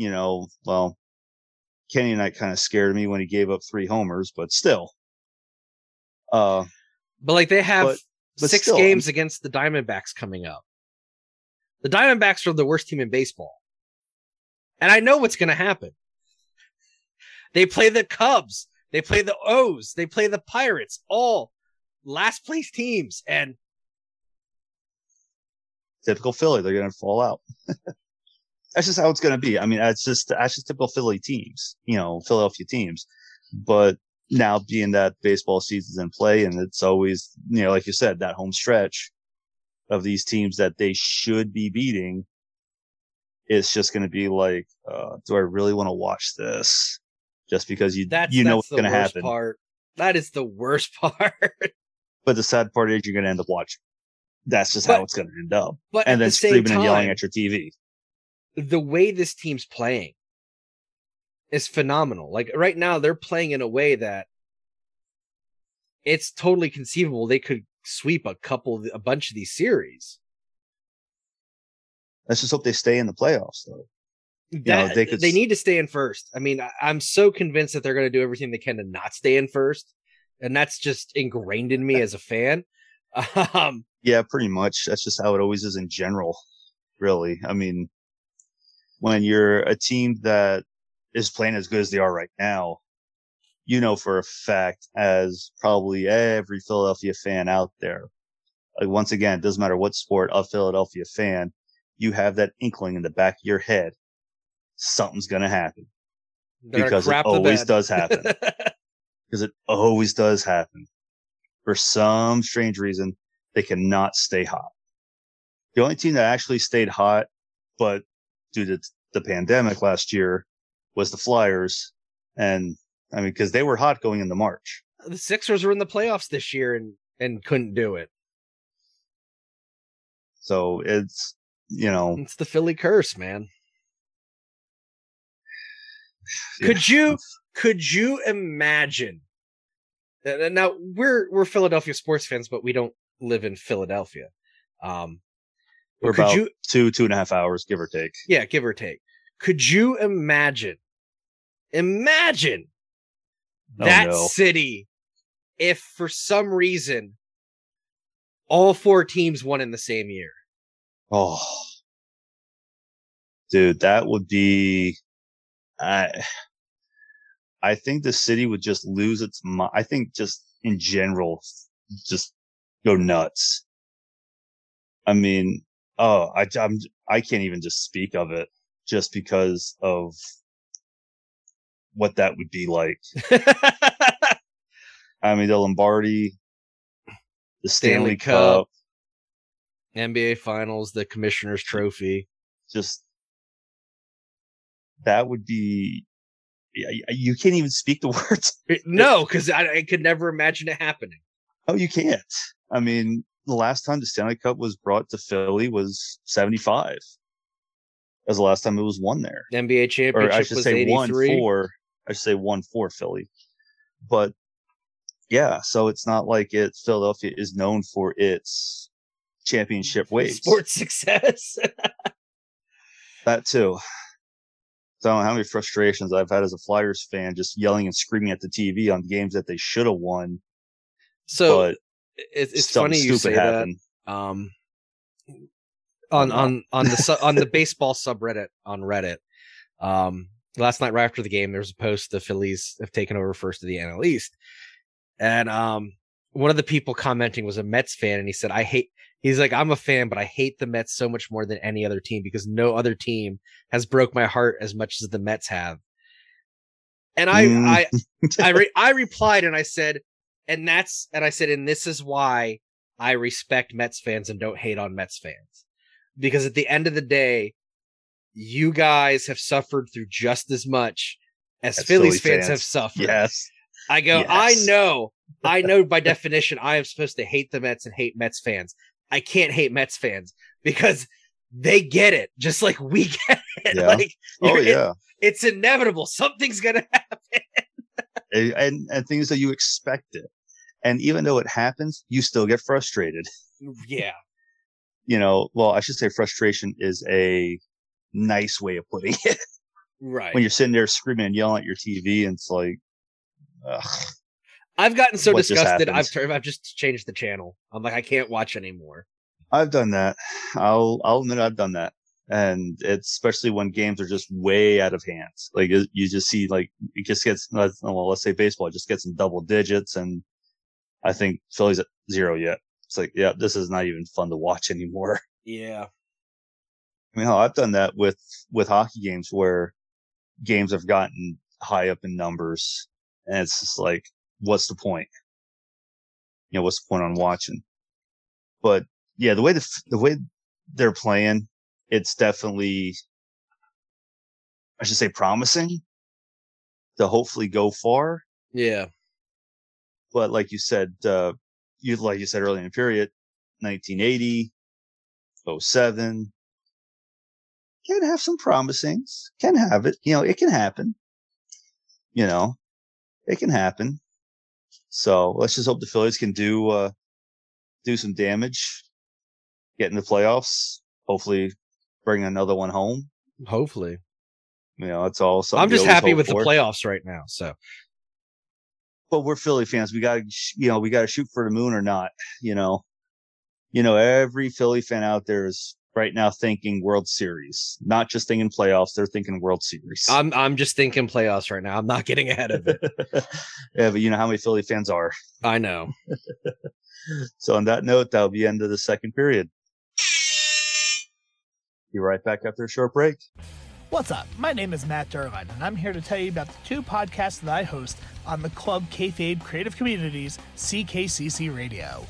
Speaker 1: you know, well, Kenny and I kind of scared me when he gave up three homers, but still. Uh,
Speaker 2: but like they have but, but six still, games I'm... against the Diamondbacks coming up. The Diamondbacks are the worst team in baseball. And I know what's going to happen. They play the Cubs, they play the O's, they play the Pirates, all last place teams. And
Speaker 1: typical Philly, they're going to fall out. <laughs> that's just how it's going to be. I mean, that's just that's just typical Philly teams, you know, Philadelphia teams. But now being that baseball season's in play, and it's always you know, like you said, that home stretch of these teams that they should be beating. It's just going to be like, uh, do I really want to watch this? Just because you
Speaker 2: That's
Speaker 1: you know
Speaker 2: that's
Speaker 1: what's going to happen.
Speaker 2: Part. That is the worst <laughs> part.
Speaker 1: But the sad part is you're going to end up watching. That's just
Speaker 2: But-
Speaker 1: how it's going to end up.
Speaker 2: But
Speaker 1: And then
Speaker 2: the
Speaker 1: screaming
Speaker 2: time,
Speaker 1: and yelling at your TV.
Speaker 2: The way this team's playing is phenomenal. Like right now, they're playing in a way that it's totally conceivable they could sweep a couple, a bunch of these series.
Speaker 1: Let's just hope they stay in the playoffs, though. know,
Speaker 2: That-
Speaker 1: they could
Speaker 2: they need to stay in first. I mean, I, I'm so convinced that they're going to do everything they can to not stay in first, and that's just ingrained in me as a fan. <laughs> Um,
Speaker 1: Yeah, pretty much. That's just how it always is in general, really. I mean, when you're a team that is playing as good as they are right now, you know for a fact, as probably every Philadelphia fan out there, like once again, it doesn't matter what sport, a Philadelphia fan, you have that inkling in the back of your head, something's going to happen
Speaker 2: they're gonna
Speaker 1: because it always does happen. <laughs> because it always does happen. For some strange reason, they cannot stay hot. The only team that actually stayed hot, but due to the pandemic last year, was the Flyers. And I mean, because they were hot going into March.
Speaker 2: the Sixers were in the playoffs this year and and couldn't do it.
Speaker 1: So it's, you know,
Speaker 2: It's the Philly curse, man. <sighs> Could you could you imagine? uh, Now we're we're Philadelphia sports fans, but we don't live in Philadelphia. Um,
Speaker 1: we're
Speaker 2: could
Speaker 1: about
Speaker 2: you?
Speaker 1: two, two and a half hours, give or take.
Speaker 2: Yeah, give or take. Could you imagine? Imagine
Speaker 1: Oh,
Speaker 2: that
Speaker 1: no.
Speaker 2: city if for some reason all four teams won in the same year.
Speaker 1: Oh, dude, that would be. I. I think the city would just lose its mind. I think just in general, just go nuts. I mean, oh, I, I'm, I can't even just speak of it just because of what that would be like. <laughs> I mean, the Lombardi, the
Speaker 2: Stanley
Speaker 1: Stanley,
Speaker 2: Cup.
Speaker 1: Cup,
Speaker 2: NBA Finals, the Commissioner's Trophy.
Speaker 1: just that would be you can't even speak the <laughs> words
Speaker 2: No, because I, I could never imagine it happening.
Speaker 1: oh you can't i mean the last time the stanley cup was brought to philly was 75 as the last time it was won there
Speaker 2: NBA championship or
Speaker 1: i should
Speaker 2: was
Speaker 1: say one
Speaker 2: 83.
Speaker 1: for i should say one for philly but yeah so it's not like it philadelphia is known for its championship <laughs> waves
Speaker 2: Sports success. <laughs>
Speaker 1: That too. So I don't know how many frustrations I've had as a Flyers fan just yelling and screaming at the TV on games that they should have won,
Speaker 2: so
Speaker 1: but
Speaker 2: it, it's funny you say
Speaker 1: happened.
Speaker 2: that. Um, on on on the <laughs> su- on the baseball subreddit on Reddit. Um, last night right after the game, there was a post the Phillies have taken over first of the NL East, and um, one of the people commenting was a Mets fan, and he said, "I hate." He's like, "I'm a fan, but I hate the Mets so much more than any other team because no other team has broke my heart as much as the Mets have." And I
Speaker 1: Mm.
Speaker 2: I <laughs> I re- I replied and I said, and that's and I said, and this is why I respect Mets fans and don't hate on Mets fans. Because at the end of the day, you guys have suffered through just as much as
Speaker 1: As
Speaker 2: Phillies
Speaker 1: Philly
Speaker 2: fans, have suffered.
Speaker 1: yes.
Speaker 2: I go, I know, I <laughs> know by definition, I am supposed to hate the Mets and hate Mets fans. I can't hate Mets fans because they get it, just like we <laughs> get it.
Speaker 1: Yeah.
Speaker 2: Like,
Speaker 1: Oh yeah.
Speaker 2: it's inevitable. Something's gonna <laughs> happen.
Speaker 1: And, and and things that you expect it. And even though it happens, you still get frustrated. <laughs>
Speaker 2: Yeah.
Speaker 1: You know, well, I should say frustration is a nice way of putting it. <laughs>
Speaker 2: Right.
Speaker 1: when you're sitting there screaming and yelling at your TV and it's like ugh,
Speaker 2: I've gotten so disgusted. I've turned, I've just changed the channel. I'm like, I can't watch anymore.
Speaker 1: I've done that. I'll I'll admit I've done that. And it's especially when games are just way out of hands. Like you just see like it just gets let's- well, let's say baseball it just gets in double digits, and I think Philly's at zero yet. It's like yeah, this is not even fun to watch anymore. <laughs>
Speaker 2: Yeah.
Speaker 1: I mean, hell, I've done that with with hockey games where games have gotten high up in numbers, and it's just like, what's the point? You know, what's the point on watching? But yeah, the way the the way they're playing, it's definitely, I should say, promising to hopefully go far.
Speaker 2: Yeah.
Speaker 1: But like you said, uh, you like you said earlier in the period, 1980, 07, can have some promisings, can have it. You know, it can happen. You know, it can happen. So let's just hope the Phillies can do uh, do some damage, get in the playoffs. Hopefully, bring another one home.
Speaker 2: Hopefully,
Speaker 1: you know that's all.
Speaker 2: I'm just happy with for. the playoffs right now. So,
Speaker 1: but we're Philly fans. We got to, you know, we got to shoot for the moon or not. You know, you know, every Philly fan out there is right now thinking World Series, not just thinking playoffs. They're thinking World Series.
Speaker 2: I'm I'm just thinking playoffs right now. I'm not getting ahead of it. <laughs>
Speaker 1: yeah, but you know how many Philly fans are.
Speaker 2: I know. <laughs>
Speaker 1: so on that note, that'll be end of the second period. Be right back after a short break.
Speaker 4: What's up? My name is Matt Durlin, and I'm here to tell you about the two podcasts that I host on the Club Kayfabe Creative Communities CKCC Radio.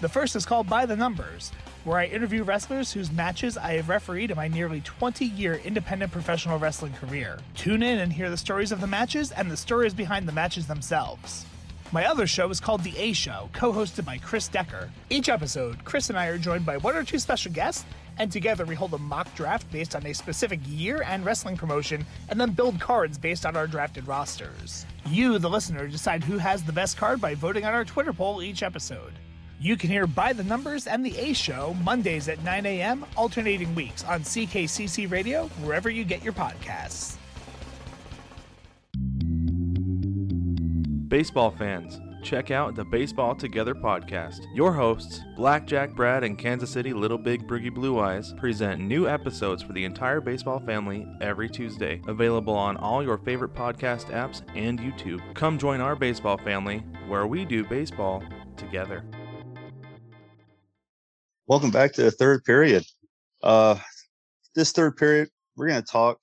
Speaker 4: The first is called By the Numbers, where I interview wrestlers whose matches I have refereed in my nearly 20 year independent professional wrestling career. Tune in and hear the stories of the matches and the stories behind the matches themselves. My other show is called The A Show, co hosted by Chris Decker. Each episode, Chris and I are joined by one or two special guests, and together we hold a mock draft based on a specific year and wrestling promotion, and then build cards based on our drafted rosters. You, the listener, decide who has the best card by voting on our Twitter poll each episode. You can hear By the Numbers and The A Show Mondays at 9 a.m., alternating weeks on CKCC Radio, wherever you get your podcasts.
Speaker 5: Baseball fans, check out the Baseball Together podcast. Your hosts, Blackjack Brad and Kansas City Little Big Briggy Blue Eyes, present new episodes for the entire baseball family every Tuesday. Available on all your favorite podcast apps and YouTube. Come join our baseball family where we do baseball together.
Speaker 1: Welcome back to the third period. Uh, this third period, we're going to talk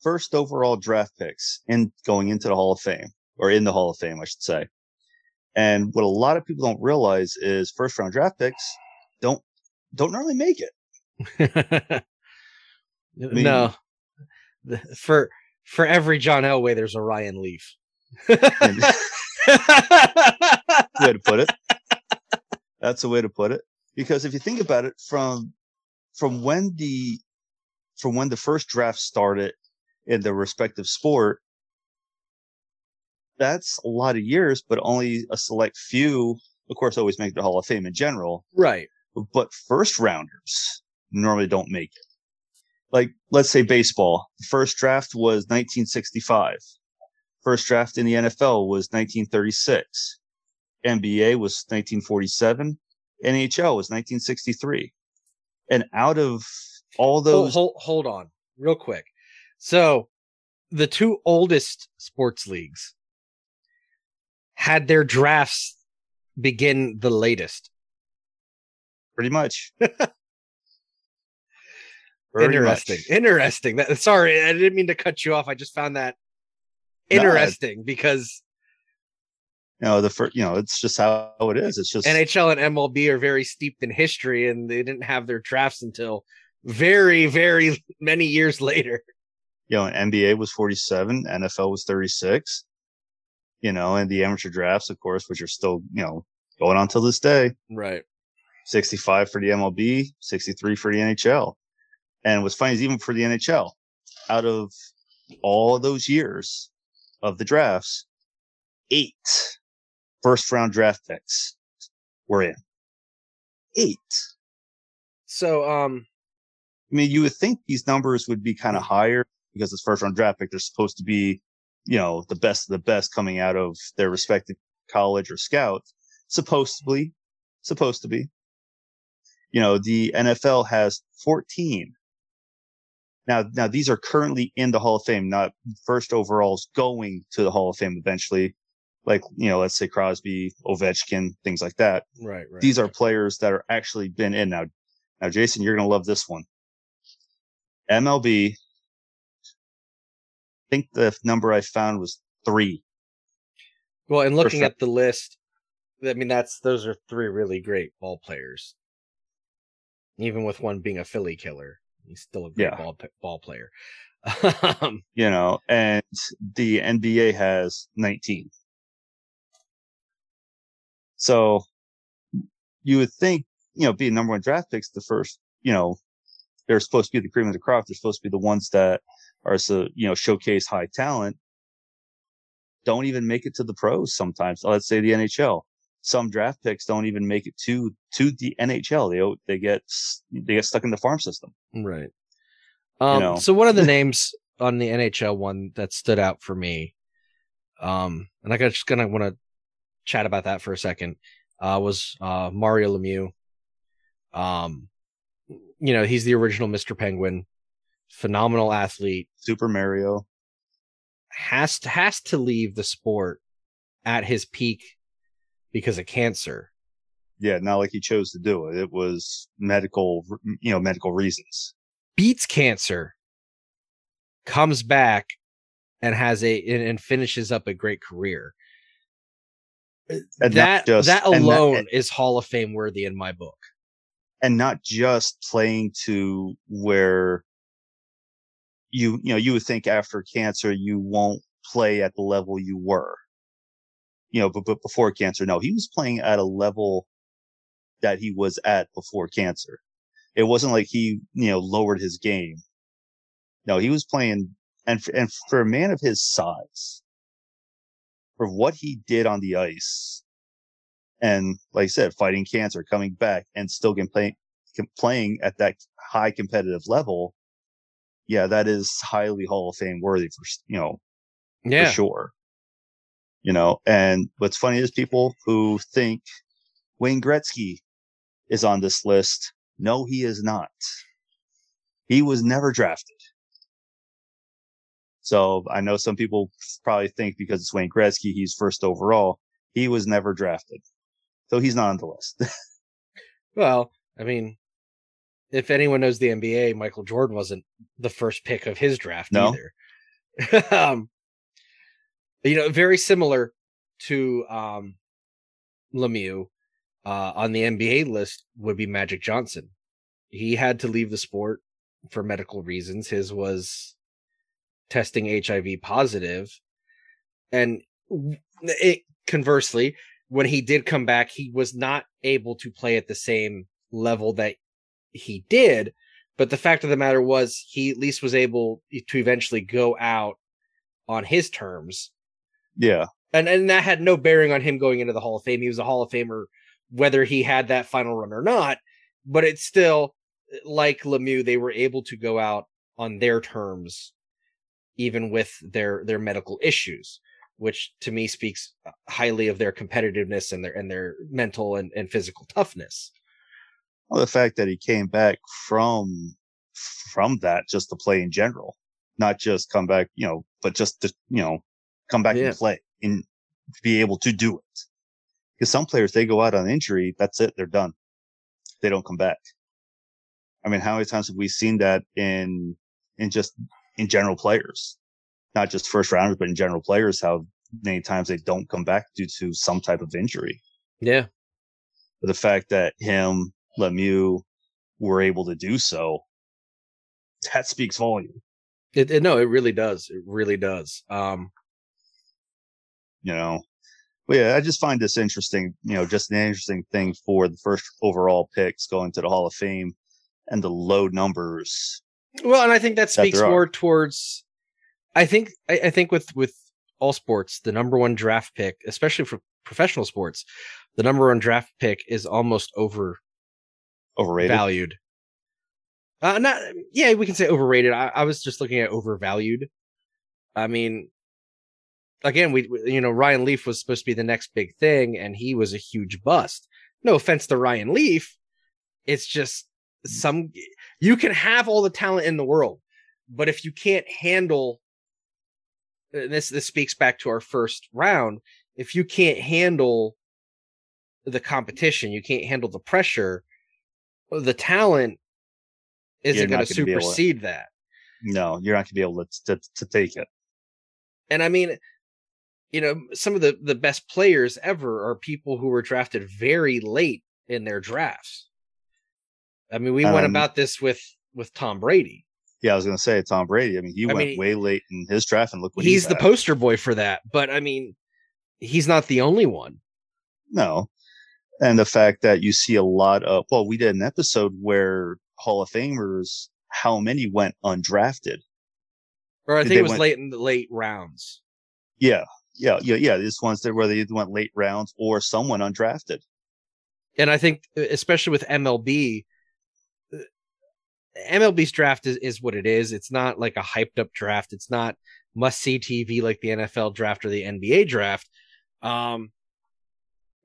Speaker 1: first overall draft picks in going into the Hall of Fame or in the Hall of Fame, I should say. And what a lot of people don't realize is first round draft picks don't don't normally make it. <laughs>
Speaker 2: I mean, no, for for every John Elway, there's a Ryan Leaf. <laughs>
Speaker 1: way to put it. That's a way to put it because if you think about it from from when the from when the first draft started in the respective sport that's a lot of years but only a select few of course always make the hall of fame in general
Speaker 2: right
Speaker 1: but first rounders normally don't make it like let's say baseball the first draft was 1965 first draft in the nfl was 1936 nba was 1947 NHL was 1963. And out of all those.
Speaker 2: Hold, hold, hold on, real quick. So the two oldest sports leagues had their drafts begin the latest.
Speaker 1: Pretty much. <laughs>
Speaker 2: interesting. Much. Interesting. That, sorry, I didn't mean to cut you off. I just found that interesting no, because
Speaker 1: you know the first you know it's just how it is it's just
Speaker 2: nhl and mlb are very steeped in history and they didn't have their drafts until very very <laughs> many years later
Speaker 1: you know nba was 47 nfl was 36 you know and the amateur drafts of course which are still you know going on till this day
Speaker 2: right
Speaker 1: 65 for the mlb 63 for the nhl and what's funny is even for the nhl out of all those years of the drafts eight first round draft picks were in. Eight.
Speaker 2: So, um,
Speaker 1: I mean, you would think these numbers would be kind of higher because it's first round draft pick. They're supposed to be, you know, the best of the best coming out of their respective college or scout. Supposed to be, supposed to be. You know, the NFL has 14. Now, now these are currently in the Hall of Fame, not first overalls going to the Hall of Fame eventually like you know, let's say Crosby, Ovechkin, things like that.
Speaker 2: Right, right.
Speaker 1: These are players that are actually been in now. Now, Jason, you're gonna love this one. MLB. I think the number I found was three.
Speaker 2: Well, and looking at the list, I mean that's those are three really great ball players. Even with one being a Philly killer, he's still a great
Speaker 1: Yeah.
Speaker 2: ball ball player. <laughs> um,
Speaker 1: You know, and the NBA has 19. So you would think, you know, being number one draft picks, the first, you know, they're supposed to be the cream of the crop. They're supposed to be the ones that are so, you know, showcase high talent. Don't even make it to the pros sometimes. Let's say the NHL. Some draft picks don't even make it to to the NHL. They they get they get stuck in the farm system.
Speaker 2: right. Um,
Speaker 1: know.
Speaker 2: So one of the <laughs> names on the NHL one that stood out for me, um, and I got just gonna want to chat about that for a second, uh, was uh, Mario Lemieux. Um, you know, he's the original Mr. Penguin, phenomenal athlete.
Speaker 1: Super Mario.
Speaker 2: has to has to leave the sport at his peak because of cancer.
Speaker 1: Yeah, not like he chose to do it. It was medical, you know, medical reasons.
Speaker 2: Beats cancer, comes back, and has a and, and finishes up a great career.
Speaker 1: And
Speaker 2: that
Speaker 1: just-
Speaker 2: that
Speaker 1: and not-
Speaker 2: alone is Hall of Fame worthy in my book.
Speaker 1: and not just playing to where you you know you would think after cancer you won't play at the level you were you know but, but before cancer no he was playing at a level that he was at before cancer it wasn't like he you know lowered his game no he was playing and for, and for a man of his size for what he did on the ice and like I said, fighting cancer, coming back, and still can play, com- playing at that high competitive level. Yeah, that is highly Hall of Fame worthy for you know
Speaker 2: Yeah,
Speaker 1: for sure. You know, and what's funny is people who think Wayne Gretzky is on this list. No, he is not. He was never drafted. So I know some people probably think because it's Wayne Gretzky, he's first overall. He was never drafted. So he's not on the list. <laughs>
Speaker 2: Well, I mean, if anyone knows the NBA, Michael Jordan wasn't the first pick of his draft
Speaker 1: No.
Speaker 2: either. <laughs> um, you know, very similar to um, Lemieux uh, on the NBA list would be Magic Johnson. He had to leave the sport for medical reasons. His was testing HIV positive, and it conversely, when he did come back, he was not able to play at the same level that he did. But the fact of the matter was, he at least was able to eventually go out on his terms.
Speaker 1: yeah.
Speaker 2: And, and that had no bearing on him going into the Hall of Fame. He was a Hall of Famer, whether he had that final run or not. But it's still like Lemieux, they were able to go out on their terms, even with their their medical issues which to me speaks highly of their competitiveness and their and their mental and, and physical toughness.
Speaker 1: Well, the fact that he came back from from that just to play in general, not just come back, you know, but just to you know come back
Speaker 2: Yeah.
Speaker 1: and play and be able to do it. Because some players they go out on injury, that's it, they're done. They don't come back. I mean, how many times have we seen that in in just in general players, not just first rounders, but in general players? How many times they don't come back due to some type of injury?
Speaker 2: Yeah.
Speaker 1: But the fact that him, Lemieux, were able to do so, that speaks volume.
Speaker 2: It, it no, it really does. It really does. Um
Speaker 1: You know, yeah, I just find this interesting. You know, just an interesting thing for the first overall picks going to the Hall of Fame and the low numbers.
Speaker 2: well, and I think that speaks
Speaker 1: are.
Speaker 2: more towards I think I, I think with with all sports, the number one draft pick, especially for professional sports, the number one draft pick is almost overvalued.
Speaker 1: Overrated.
Speaker 2: Uh, not yeah, we can say overrated. I, I was just looking at overvalued. I mean, again, we we- you know Ryan Leaf was supposed to be the next big thing, and he was a huge bust. No offense to Ryan Leaf, it's just some you can have all the talent in the world, but if you can't handle uh, this, this speaks back to our first round. If you can't handle the competition, you can't handle the pressure, the talent isn't going to
Speaker 1: gonna be able to-
Speaker 2: supersede that.
Speaker 1: No, you're not going to be able to, to to take it.
Speaker 2: And I mean, you know, some of the the best players ever are people who were drafted very late in their drafts. I mean, we um, went about this with with Tom Brady.
Speaker 1: Yeah, I was going to say Tom Brady. I mean, he I went mean, way late in his draft, and look what
Speaker 2: he's,
Speaker 1: he's
Speaker 2: the poster boy for that. But I mean, he's not the only one.
Speaker 1: No, and the fact that you see a lot of well, we did an episode where Hall of Famers, how many went undrafted?
Speaker 2: Or I think they it was went, late in the late rounds.
Speaker 1: Yeah, yeah, yeah, yeah. This ones that where they went late rounds or someone undrafted.
Speaker 2: And I think, especially with MLB, MLB's draft is, is what it is. It's not like a hyped up draft. It's not must see TV like the NFL draft or the NBA draft. Um,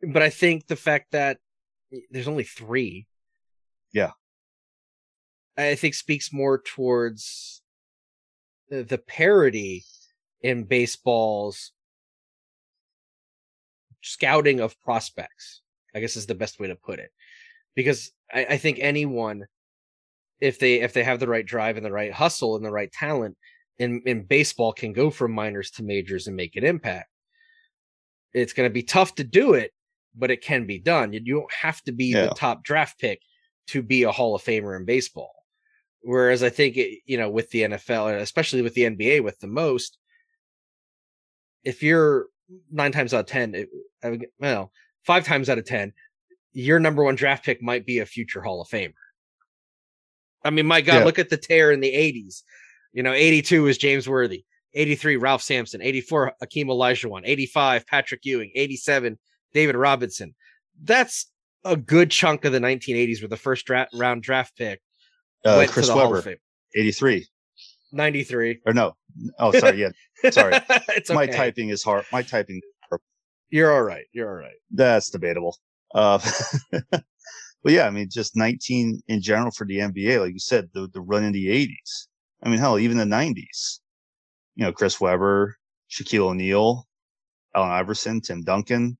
Speaker 2: but I think the fact that there's only three,
Speaker 1: yeah,
Speaker 2: I think speaks more towards the parity in baseball's scouting of prospects. I guess is the best way to put it, because I, I think anyone, if they if they have the right drive and the right hustle and the right talent in in baseball, can go from minors to majors and make an impact. It's going to be tough to do it, but it can be done. You don't have to be yeah. the top draft pick to be a Hall of Famer in baseball. Whereas I think it, you know with the NFL, especially with the NBA, with the most, if you're nine times out of ten, it, well, five times out of ten, your number one draft pick might be a future Hall of Famer. I mean, my God, yeah. look at the tear in the '80s. You know, '82 is James Worthy, '83 Ralph Sampson, '84 Akeem Olajuwon, '85 Patrick Ewing, '87 David Robinson. That's a good chunk of the 1980s with the first dra- round draft pick.
Speaker 1: Uh, Chris Webber, 83.
Speaker 2: 93.
Speaker 1: Or no. Oh, sorry. Yeah. <laughs> Sorry. okay. My typing is hard. My typing.
Speaker 2: You're all right. You're all right.
Speaker 1: That's debatable. Uh, <laughs> but yeah, I mean, just 19 in general for the NBA, like you said, the, the run in the 80s. I mean, hell, even the 90s. You know, Chris Webber, Shaquille O'Neal, Allen Iverson, Tim Duncan.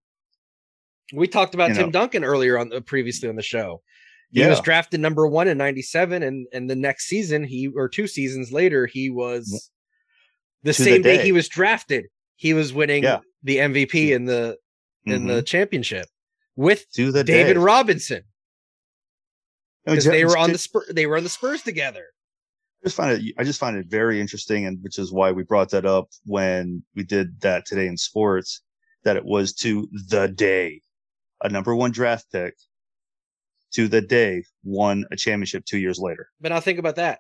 Speaker 2: We talked about you Tim know. Duncan earlier on uh, previously on the show. He yeah. was drafted number one in '97, and and the next season, he or two seasons later, he was the to same the day. day. he was drafted. He was winning yeah. the MVP in the in mm-hmm. the championship with to the David day. Robinson because they were on the Spurs. They were on the Spurs together.
Speaker 1: I just find it. I just find it very interesting, and which is why we brought that up when we did that today in sports. That it was to the day, a number one draft pick to the day won a championship two years later.
Speaker 2: But now think about that.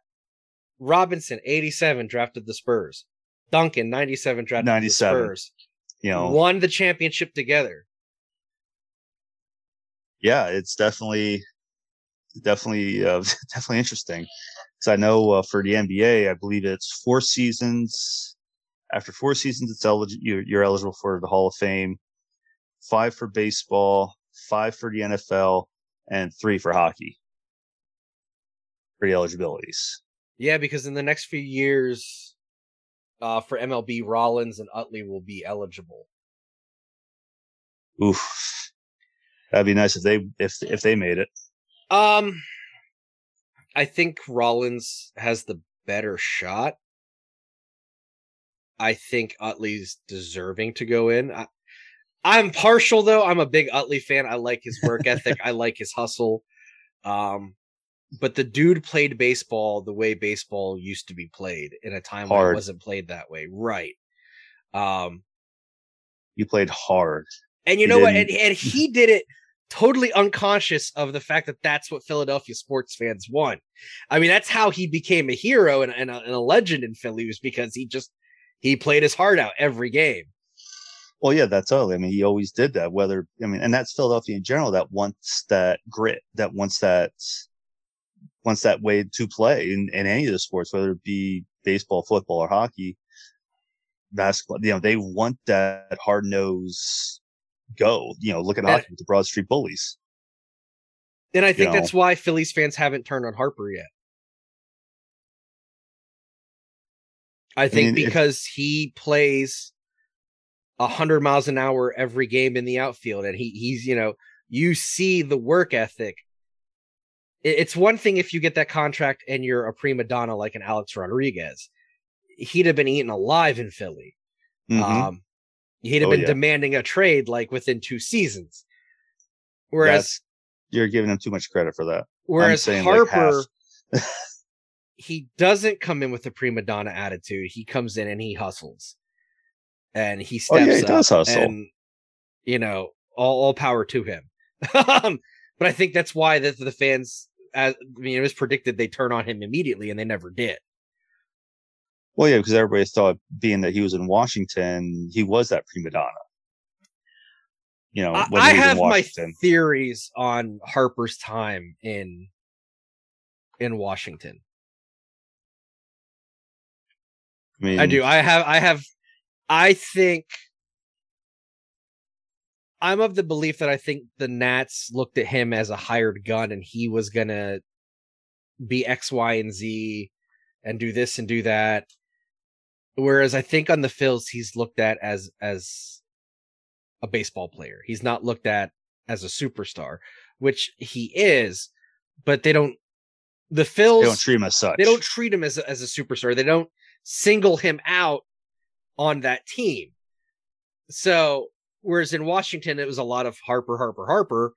Speaker 2: Robinson, 87, drafted the Spurs. Duncan, 97, drafted 97. the Spurs. You know, won the championship together.
Speaker 1: Yeah, it's definitely, definitely, uh, <laughs> definitely interesting. Because I know uh, for the NBA, I believe it's four seasons. After four seasons, it's eligible. You're, you're eligible for the Hall of Fame. Five for baseball, five for the NFL, and three for hockey for the eligibilities.
Speaker 2: Yeah, because in the next few years, uh, for MLB, Rollins and Utley will be eligible.
Speaker 1: Oof, that'd be nice if they if if they made it.
Speaker 2: Um, I think Rollins has the better shot. I think Utley's deserving to go in. I, I'm partial though. I'm a big Utley fan. I like his work ethic. I like his hustle. Um, but the dude played baseball the way baseball used to be played in a time hard. when it wasn't played that way. Right. Um,
Speaker 1: you played hard.
Speaker 2: And you know what? And, and he did it totally unconscious of the fact that that's what Philadelphia sports fans want. I mean, that's how he became a hero and, and, a, and a legend in Philly was because he just he played his heart out every game.
Speaker 1: Well, yeah, that's all. I mean, he always did that. Whether I mean, and that's Philadelphia in general that wants that grit, that wants that wants that way to play in, in any of the sports, whether it be baseball, football, or hockey, basketball. You know, they want that hard nose go. You know, look at hockey with the Broad Street Bullies.
Speaker 2: And I think you know, that's why Phillies fans haven't turned on Harper yet. I think I mean, because if, he plays a hundred miles an hour every game in the outfield, and he he's you know you see the work ethic it's one thing if you get that contract and you're a prima donna like an Alex Rodriguez. He'd have been eaten alive in Philly.
Speaker 1: Mhm.
Speaker 2: Um, he'd have
Speaker 1: Oh,
Speaker 2: been
Speaker 1: yeah.
Speaker 2: demanding a trade like within two seasons. Whereas
Speaker 1: That's- you're giving him too much credit for that.
Speaker 2: whereas
Speaker 1: saying, like,
Speaker 2: Harper, <laughs> he doesn't come in with a prima donna attitude. He comes in and he hustles, and he
Speaker 1: Oh,
Speaker 2: steps
Speaker 1: yeah, he does
Speaker 2: up,
Speaker 1: hustle.
Speaker 2: and you know, all, all power to him. <laughs> um, but I think that's why the, the fans, as I mean, it was predicted they turn on him immediately, and they never did.
Speaker 1: Well, yeah, because everybody thought, being that he was in Washington, he was that prima donna. You know,
Speaker 2: I,
Speaker 1: when
Speaker 2: I
Speaker 1: he was
Speaker 2: have my theories on Harper's time in in Washington.
Speaker 1: I mean,
Speaker 2: I do. I have. I have. I think. I'm of the belief that I think the Nats looked at him as a hired gun, and he was gonna be X, Y, and Z, and do this and do that. Whereas I think on the Phils, he's looked at as as a baseball player. He's not looked at as a superstar, which he is. But they don't. The Phils
Speaker 1: They don't treat him as such.
Speaker 2: they don't treat him as a, as a superstar. They don't single him out on that team. So whereas in Washington it was a lot of Harper, Harper, Harper.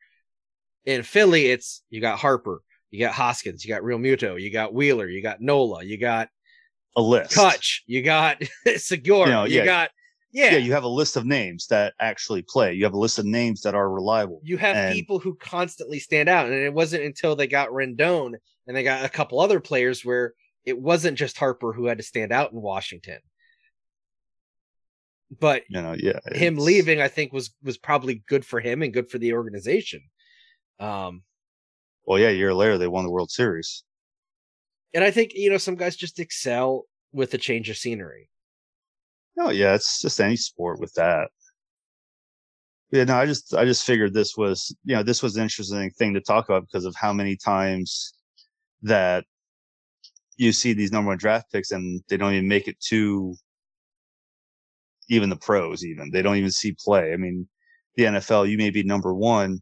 Speaker 2: In Philly, it's you got Harper, you got Hoskins, you got Realmuto, you got Wheeler, you got Nola, you got
Speaker 1: a list.
Speaker 2: Kutch, you got <laughs> Segura,
Speaker 1: You know,
Speaker 2: you
Speaker 1: yeah.
Speaker 2: got yeah,
Speaker 1: Yeah, you have a list of names that actually play. You have a list of names that are reliable.
Speaker 2: you have
Speaker 1: And-
Speaker 2: people who constantly stand out. And it wasn't until they got Rendon and they got a couple other players where it wasn't just Harper who had to stand out in Washington. But
Speaker 1: You know, yeah.
Speaker 2: him leaving, I think, was was probably good for him and good for the organization. Um,
Speaker 1: Well, yeah, a year later they won the World Series.
Speaker 2: and I think you know some guys just excel with a change of scenery.
Speaker 1: No, yeah, it's just any sport with that. Yeah, no, I just I just figured this was you know this was an interesting thing to talk about because of how many times that you see these number one draft picks and they don't even make it to even the pros. Even they don't even see play. I mean, the NFL, you may be number one,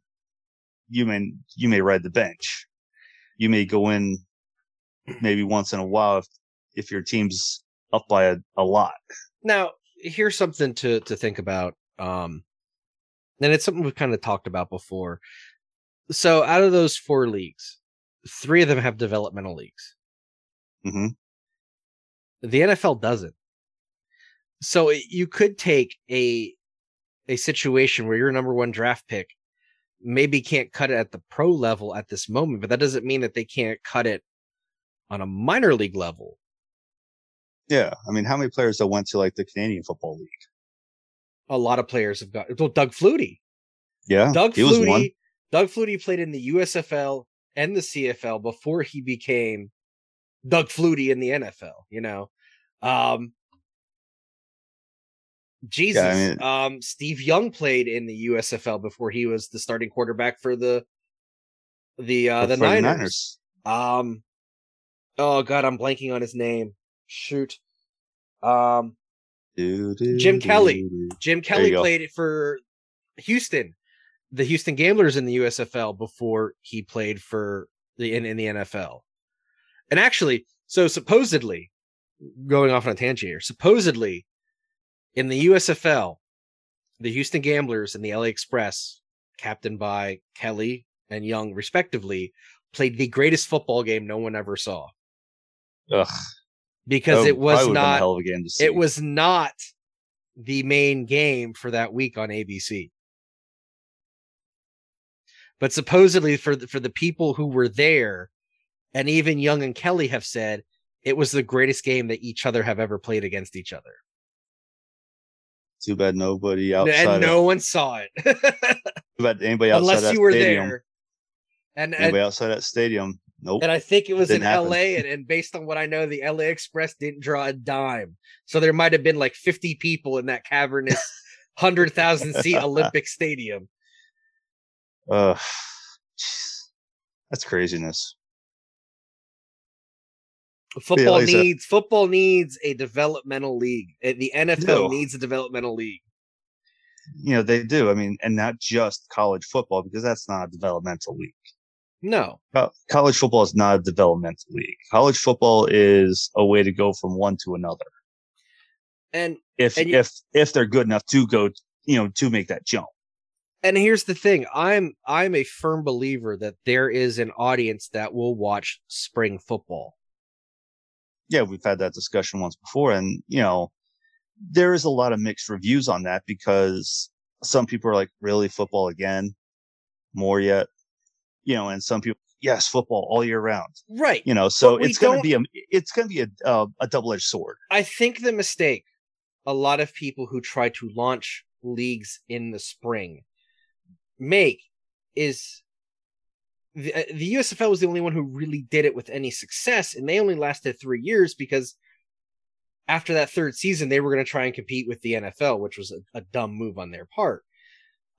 Speaker 1: you may you may ride the bench, you may go in maybe once in a while if if your team's up by a, a lot.
Speaker 2: Now, here's something to to think about. Um, and it's something we've kind of talked about before. So, out of those four leagues, three of them have developmental leagues.
Speaker 1: hmm
Speaker 2: The NFL doesn't. So it- you could take a a situation where your number one draft pick maybe can't cut it at the pro level at this moment, but that doesn't mean that they can't cut it on a minor league level.
Speaker 1: Yeah, I mean, how many players that went to like the Canadian Football League?
Speaker 2: A lot of players have got well, Doug Flutie.
Speaker 1: Yeah,
Speaker 2: Doug
Speaker 1: he was one.
Speaker 2: Flutie, Doug Flutie played in the USFL and the CFL before he became Doug Flutie in the NFL. You know, um, Jesus.
Speaker 1: mean-
Speaker 2: um, Steve Young played in the USFL before he was the starting quarterback for the the uh,
Speaker 1: for
Speaker 2: the
Speaker 1: 49ers.
Speaker 2: Niners. Um, oh god, I'm blanking on his name. Shoot. Um,
Speaker 1: Do, do,
Speaker 2: Jim
Speaker 1: do,
Speaker 2: Kelly. Jim Kelly played for Houston, the Houston Gamblers in the USFL before he played for the in, in the NFL. And actually, so supposedly, going off on a tangent here, supposedly in the USFL, the Houston Gamblers and the LA Express, captained by Kelly and Young respectively, played the greatest football game no one ever saw
Speaker 1: Ugh,
Speaker 2: because it was not
Speaker 1: hell of a game to see.
Speaker 2: it was not the main game for that week on ABC. But supposedly for the, for the people who were there, and even Young and Kelly have said it was the greatest game that each other have ever played against each other,
Speaker 1: too bad nobody outside.
Speaker 2: and no one saw it <laughs>
Speaker 1: too bad anybody outside
Speaker 2: unless you were
Speaker 1: stadium.
Speaker 2: there. And, and
Speaker 1: Anybody outside that stadium? Nope.
Speaker 2: and I think it was in
Speaker 1: happen.
Speaker 2: LA, and, and based on what I know, the LA Express didn't draw a dime. So there might have been like 50 people in that cavernous <laughs> 100,000 seat Olympic stadium.
Speaker 1: Ugh, that's craziness.
Speaker 2: Football
Speaker 1: said-
Speaker 2: needs football needs a developmental league. Uh, The NFL
Speaker 1: No.
Speaker 2: needs a developmental league.
Speaker 1: You know they do. I mean, and not just college football because that's not a developmental league.
Speaker 2: No.
Speaker 1: Co- College football is not a developmental league. College football is a way to go from one to another.
Speaker 2: And
Speaker 1: If
Speaker 2: And you-
Speaker 1: if if they're good enough to go, you know, to make that jump.
Speaker 2: and here's the thing i'm i'm a firm believer that there is an audience that will watch spring football
Speaker 1: Yeah, we've had that discussion once before, and you know, there is a lot of mixed reviews on that because some people are like, "Really, football again? More yet?" You know, and some people, yes, football all year round.
Speaker 2: right
Speaker 1: You know, so it's going to be a it's going to be a uh, a double edged sword.
Speaker 2: i think the mistake a lot of people who try to launch leagues in the spring make is the, uh, the USFL was the only one who really did it with any success, and they only lasted three years because after that third season, they were going to try and compete with the NFL, which was a, a dumb move on their part,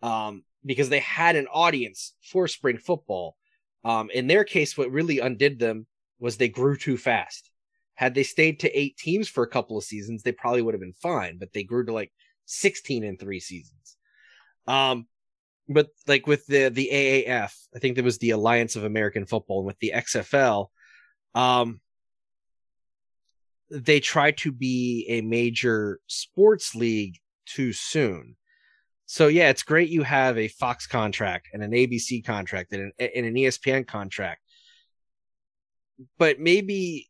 Speaker 2: um, because they had an audience for spring football. Um, in their case, what really undid them was they grew too fast. Had they stayed to eight teams for a couple of seasons, they probably would have been fine, but they grew to like 16 in three seasons. Um, but like with the the AAF, I think there was the Alliance of American Football, and with the XFL, um, they tried to be a major sports league too soon. So yeah, it's great you have a Fox contract and an ABC contract and an, and an ESPN contract, but maybe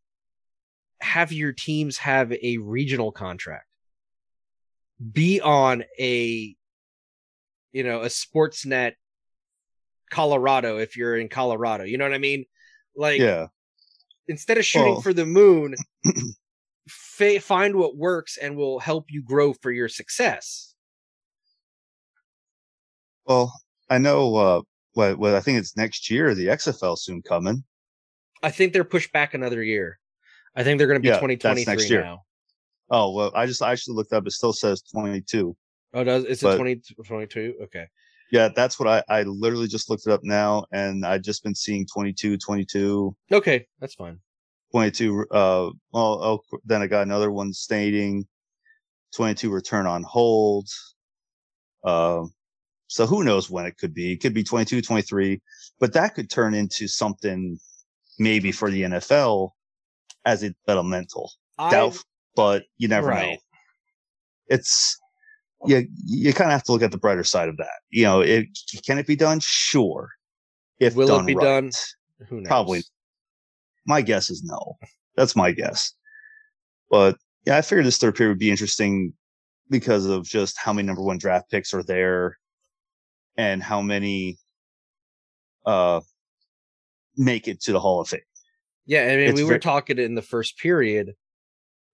Speaker 2: have your teams have a regional contract. Be on a you know, a Sportsnet Colorado if you're in Colorado. You know what I mean? Like
Speaker 1: yeah,
Speaker 2: instead of shooting
Speaker 1: Well-
Speaker 2: for the moon, <clears throat> fa- find what works and will help you grow for your success.
Speaker 1: well, I know. uh what, what I think it's next year. The XFL soon coming.
Speaker 2: I think they're pushed back another year. I think they're going to be
Speaker 1: Yeah, that's
Speaker 2: 2023
Speaker 1: next year.
Speaker 2: now.
Speaker 1: Oh well, I just I actually looked up. It still says twenty two.
Speaker 2: Oh, does is it
Speaker 1: But-
Speaker 2: 20, Okay.
Speaker 1: Yeah, that's what I, I literally just looked it up now and I've just been seeing 22, 22,
Speaker 2: Okay, that's fine.
Speaker 1: 22. Uh, well, oh, then I got another one stating 22 return on hold. Um, so who knows when it could be? It could be 22, 23, but that could turn into something maybe for the NFL as a developmental.
Speaker 2: I,
Speaker 1: Doubt, but you never know. It's, you, you kind of have to look at the brighter side of that. You know, it, can it be done? Sure. If
Speaker 2: Will it be
Speaker 1: right.
Speaker 2: done? who knows?
Speaker 1: Probably. My guess is no. That's my guess. But yeah, I figured this third period would be interesting because of just how many number one draft picks are there and how many uh make it to the Hall of Fame.
Speaker 2: Yeah, I mean,
Speaker 1: It's
Speaker 2: we were talking in the first period,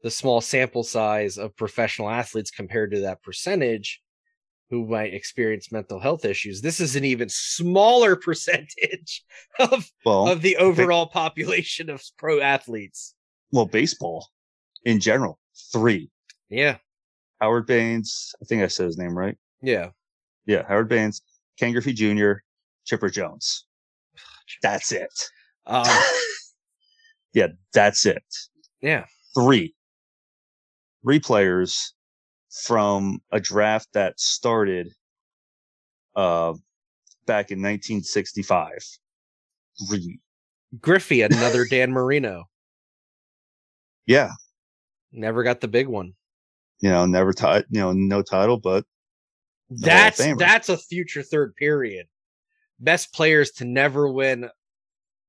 Speaker 2: the small sample size of professional athletes compared to that percentage who might experience mental health issues. This is an even smaller <laughs> percentage of
Speaker 1: Well,
Speaker 2: of the overall population of pro athletes.
Speaker 1: well, baseball in general, three.
Speaker 2: Yeah,
Speaker 1: Howard Baines, I think I said his name right.
Speaker 2: yeah.
Speaker 1: Yeah, Howard Baines, Ken Griffey Jr., Chipper Jones. <sighs> That's it.
Speaker 2: Um, <laughs>
Speaker 1: Yeah, that's it.
Speaker 2: yeah,
Speaker 1: three, three players from a draft that started, uh, back in 1965. Three.
Speaker 2: Griffey, another <laughs> Dan Marino,
Speaker 1: Yeah.
Speaker 2: never got the big one.
Speaker 1: You know, never tied, you know, no title, but
Speaker 2: That's that's a future third period. Best players to never win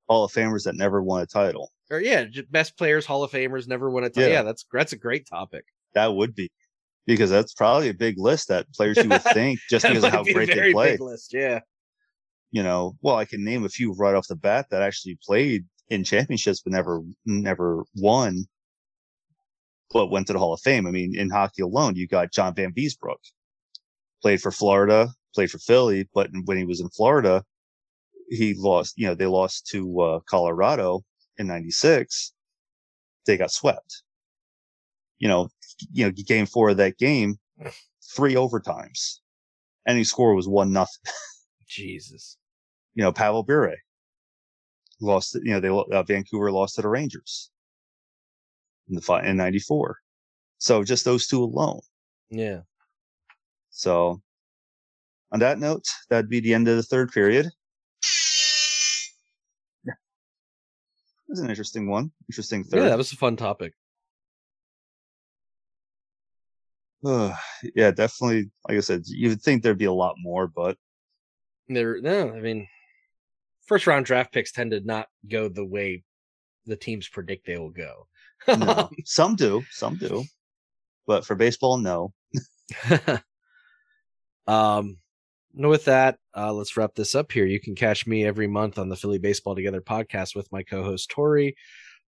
Speaker 1: Hall of Famers that never won a title.
Speaker 2: Or yeah, best players, Hall of Famers, never win a title.
Speaker 1: Yeah.
Speaker 2: Yeah. that's that's a great topic.
Speaker 1: That would be because that's probably a big list that players you would think <laughs> just because of how
Speaker 2: be
Speaker 1: great they play.
Speaker 2: big list. Yeah,
Speaker 1: You know, well, I can name a few right off the bat that actually played in championships but never never won, but went to the Hall of Fame. I mean, in hockey alone, you got John Vanbiesbrouck, played for Florida, played for Philly, but when he was in Florida, he lost. You know, they lost to uh, Colorado in '96. They got swept. You know, you know, game four of that game, three overtimes, and his score was one nothing <laughs>
Speaker 2: Jesus.
Speaker 1: you know, Pavel Bure lost, you know, they, uh, Vancouver lost to the Rangers in the fight in 94. So just those two alone.
Speaker 2: Yeah.
Speaker 1: So on that note, that'd be the end of the third period. That's an interesting one. Interesting third.
Speaker 2: Yeah, that was a fun topic.
Speaker 1: Uh, yeah, definitely. Like I said, you would think there'd be a lot more, but
Speaker 2: There, no, I mean, first round draft picks tend to not go the way the teams predict they will go.
Speaker 1: no. <laughs> some do, some do. But for baseball, no. <laughs>
Speaker 2: um, with that, uh, let's wrap this up here. You can catch me every month on the Philly Baseball Together podcast with my co-host Tori.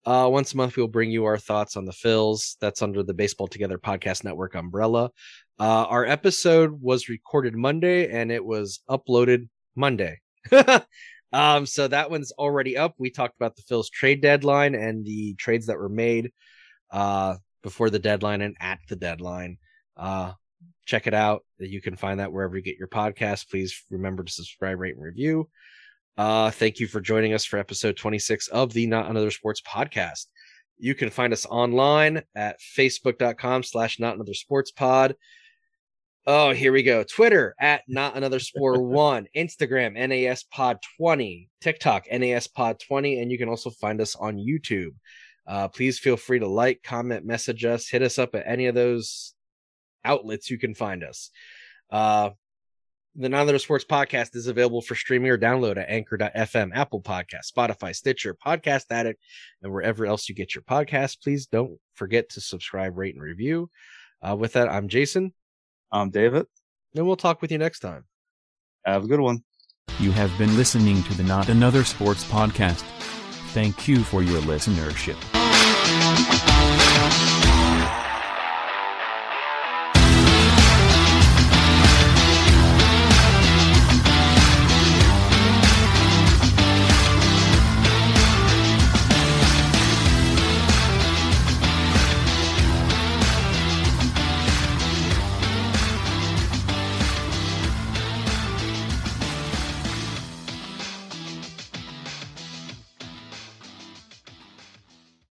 Speaker 2: Uh, once a month, we'll bring you our thoughts on the Phils. That's under the Baseball Together Podcast Network umbrella. Uh, our episode was recorded Monday and it was uploaded Monday. <laughs> um, so that one's already up. We talked about the Phils trade deadline and the trades that were made uh, before the deadline and at the deadline. Check it out. You can find that wherever you get your podcast. Please remember to subscribe, rate, and review. Uh, thank you for joining us for episode 26 of the Not Another Sports podcast. You can find us online at facebook.com slash not another sports pod. Oh, here we go. Twitter at not another sport <laughs> one, Instagram, NAS pod 20, TikTok, NAS pod 20, and you can also find us on YouTube. Uh, please feel free to like, comment, message us, hit us up at any of those outlets you can find us. Uh, the Not Another Sports Podcast is available for streaming or download at anchor.fm, Apple Podcast, Spotify, Stitcher, Podcast Addict, and wherever else you get your podcast. Please don't forget to subscribe, rate, and review. Uh, with that, I'm Jason.
Speaker 1: I'm David.
Speaker 2: And we'll talk with you next time.
Speaker 1: Have a good one.
Speaker 6: You have been listening to the Not Another Sports Podcast. Thank you for your listenership.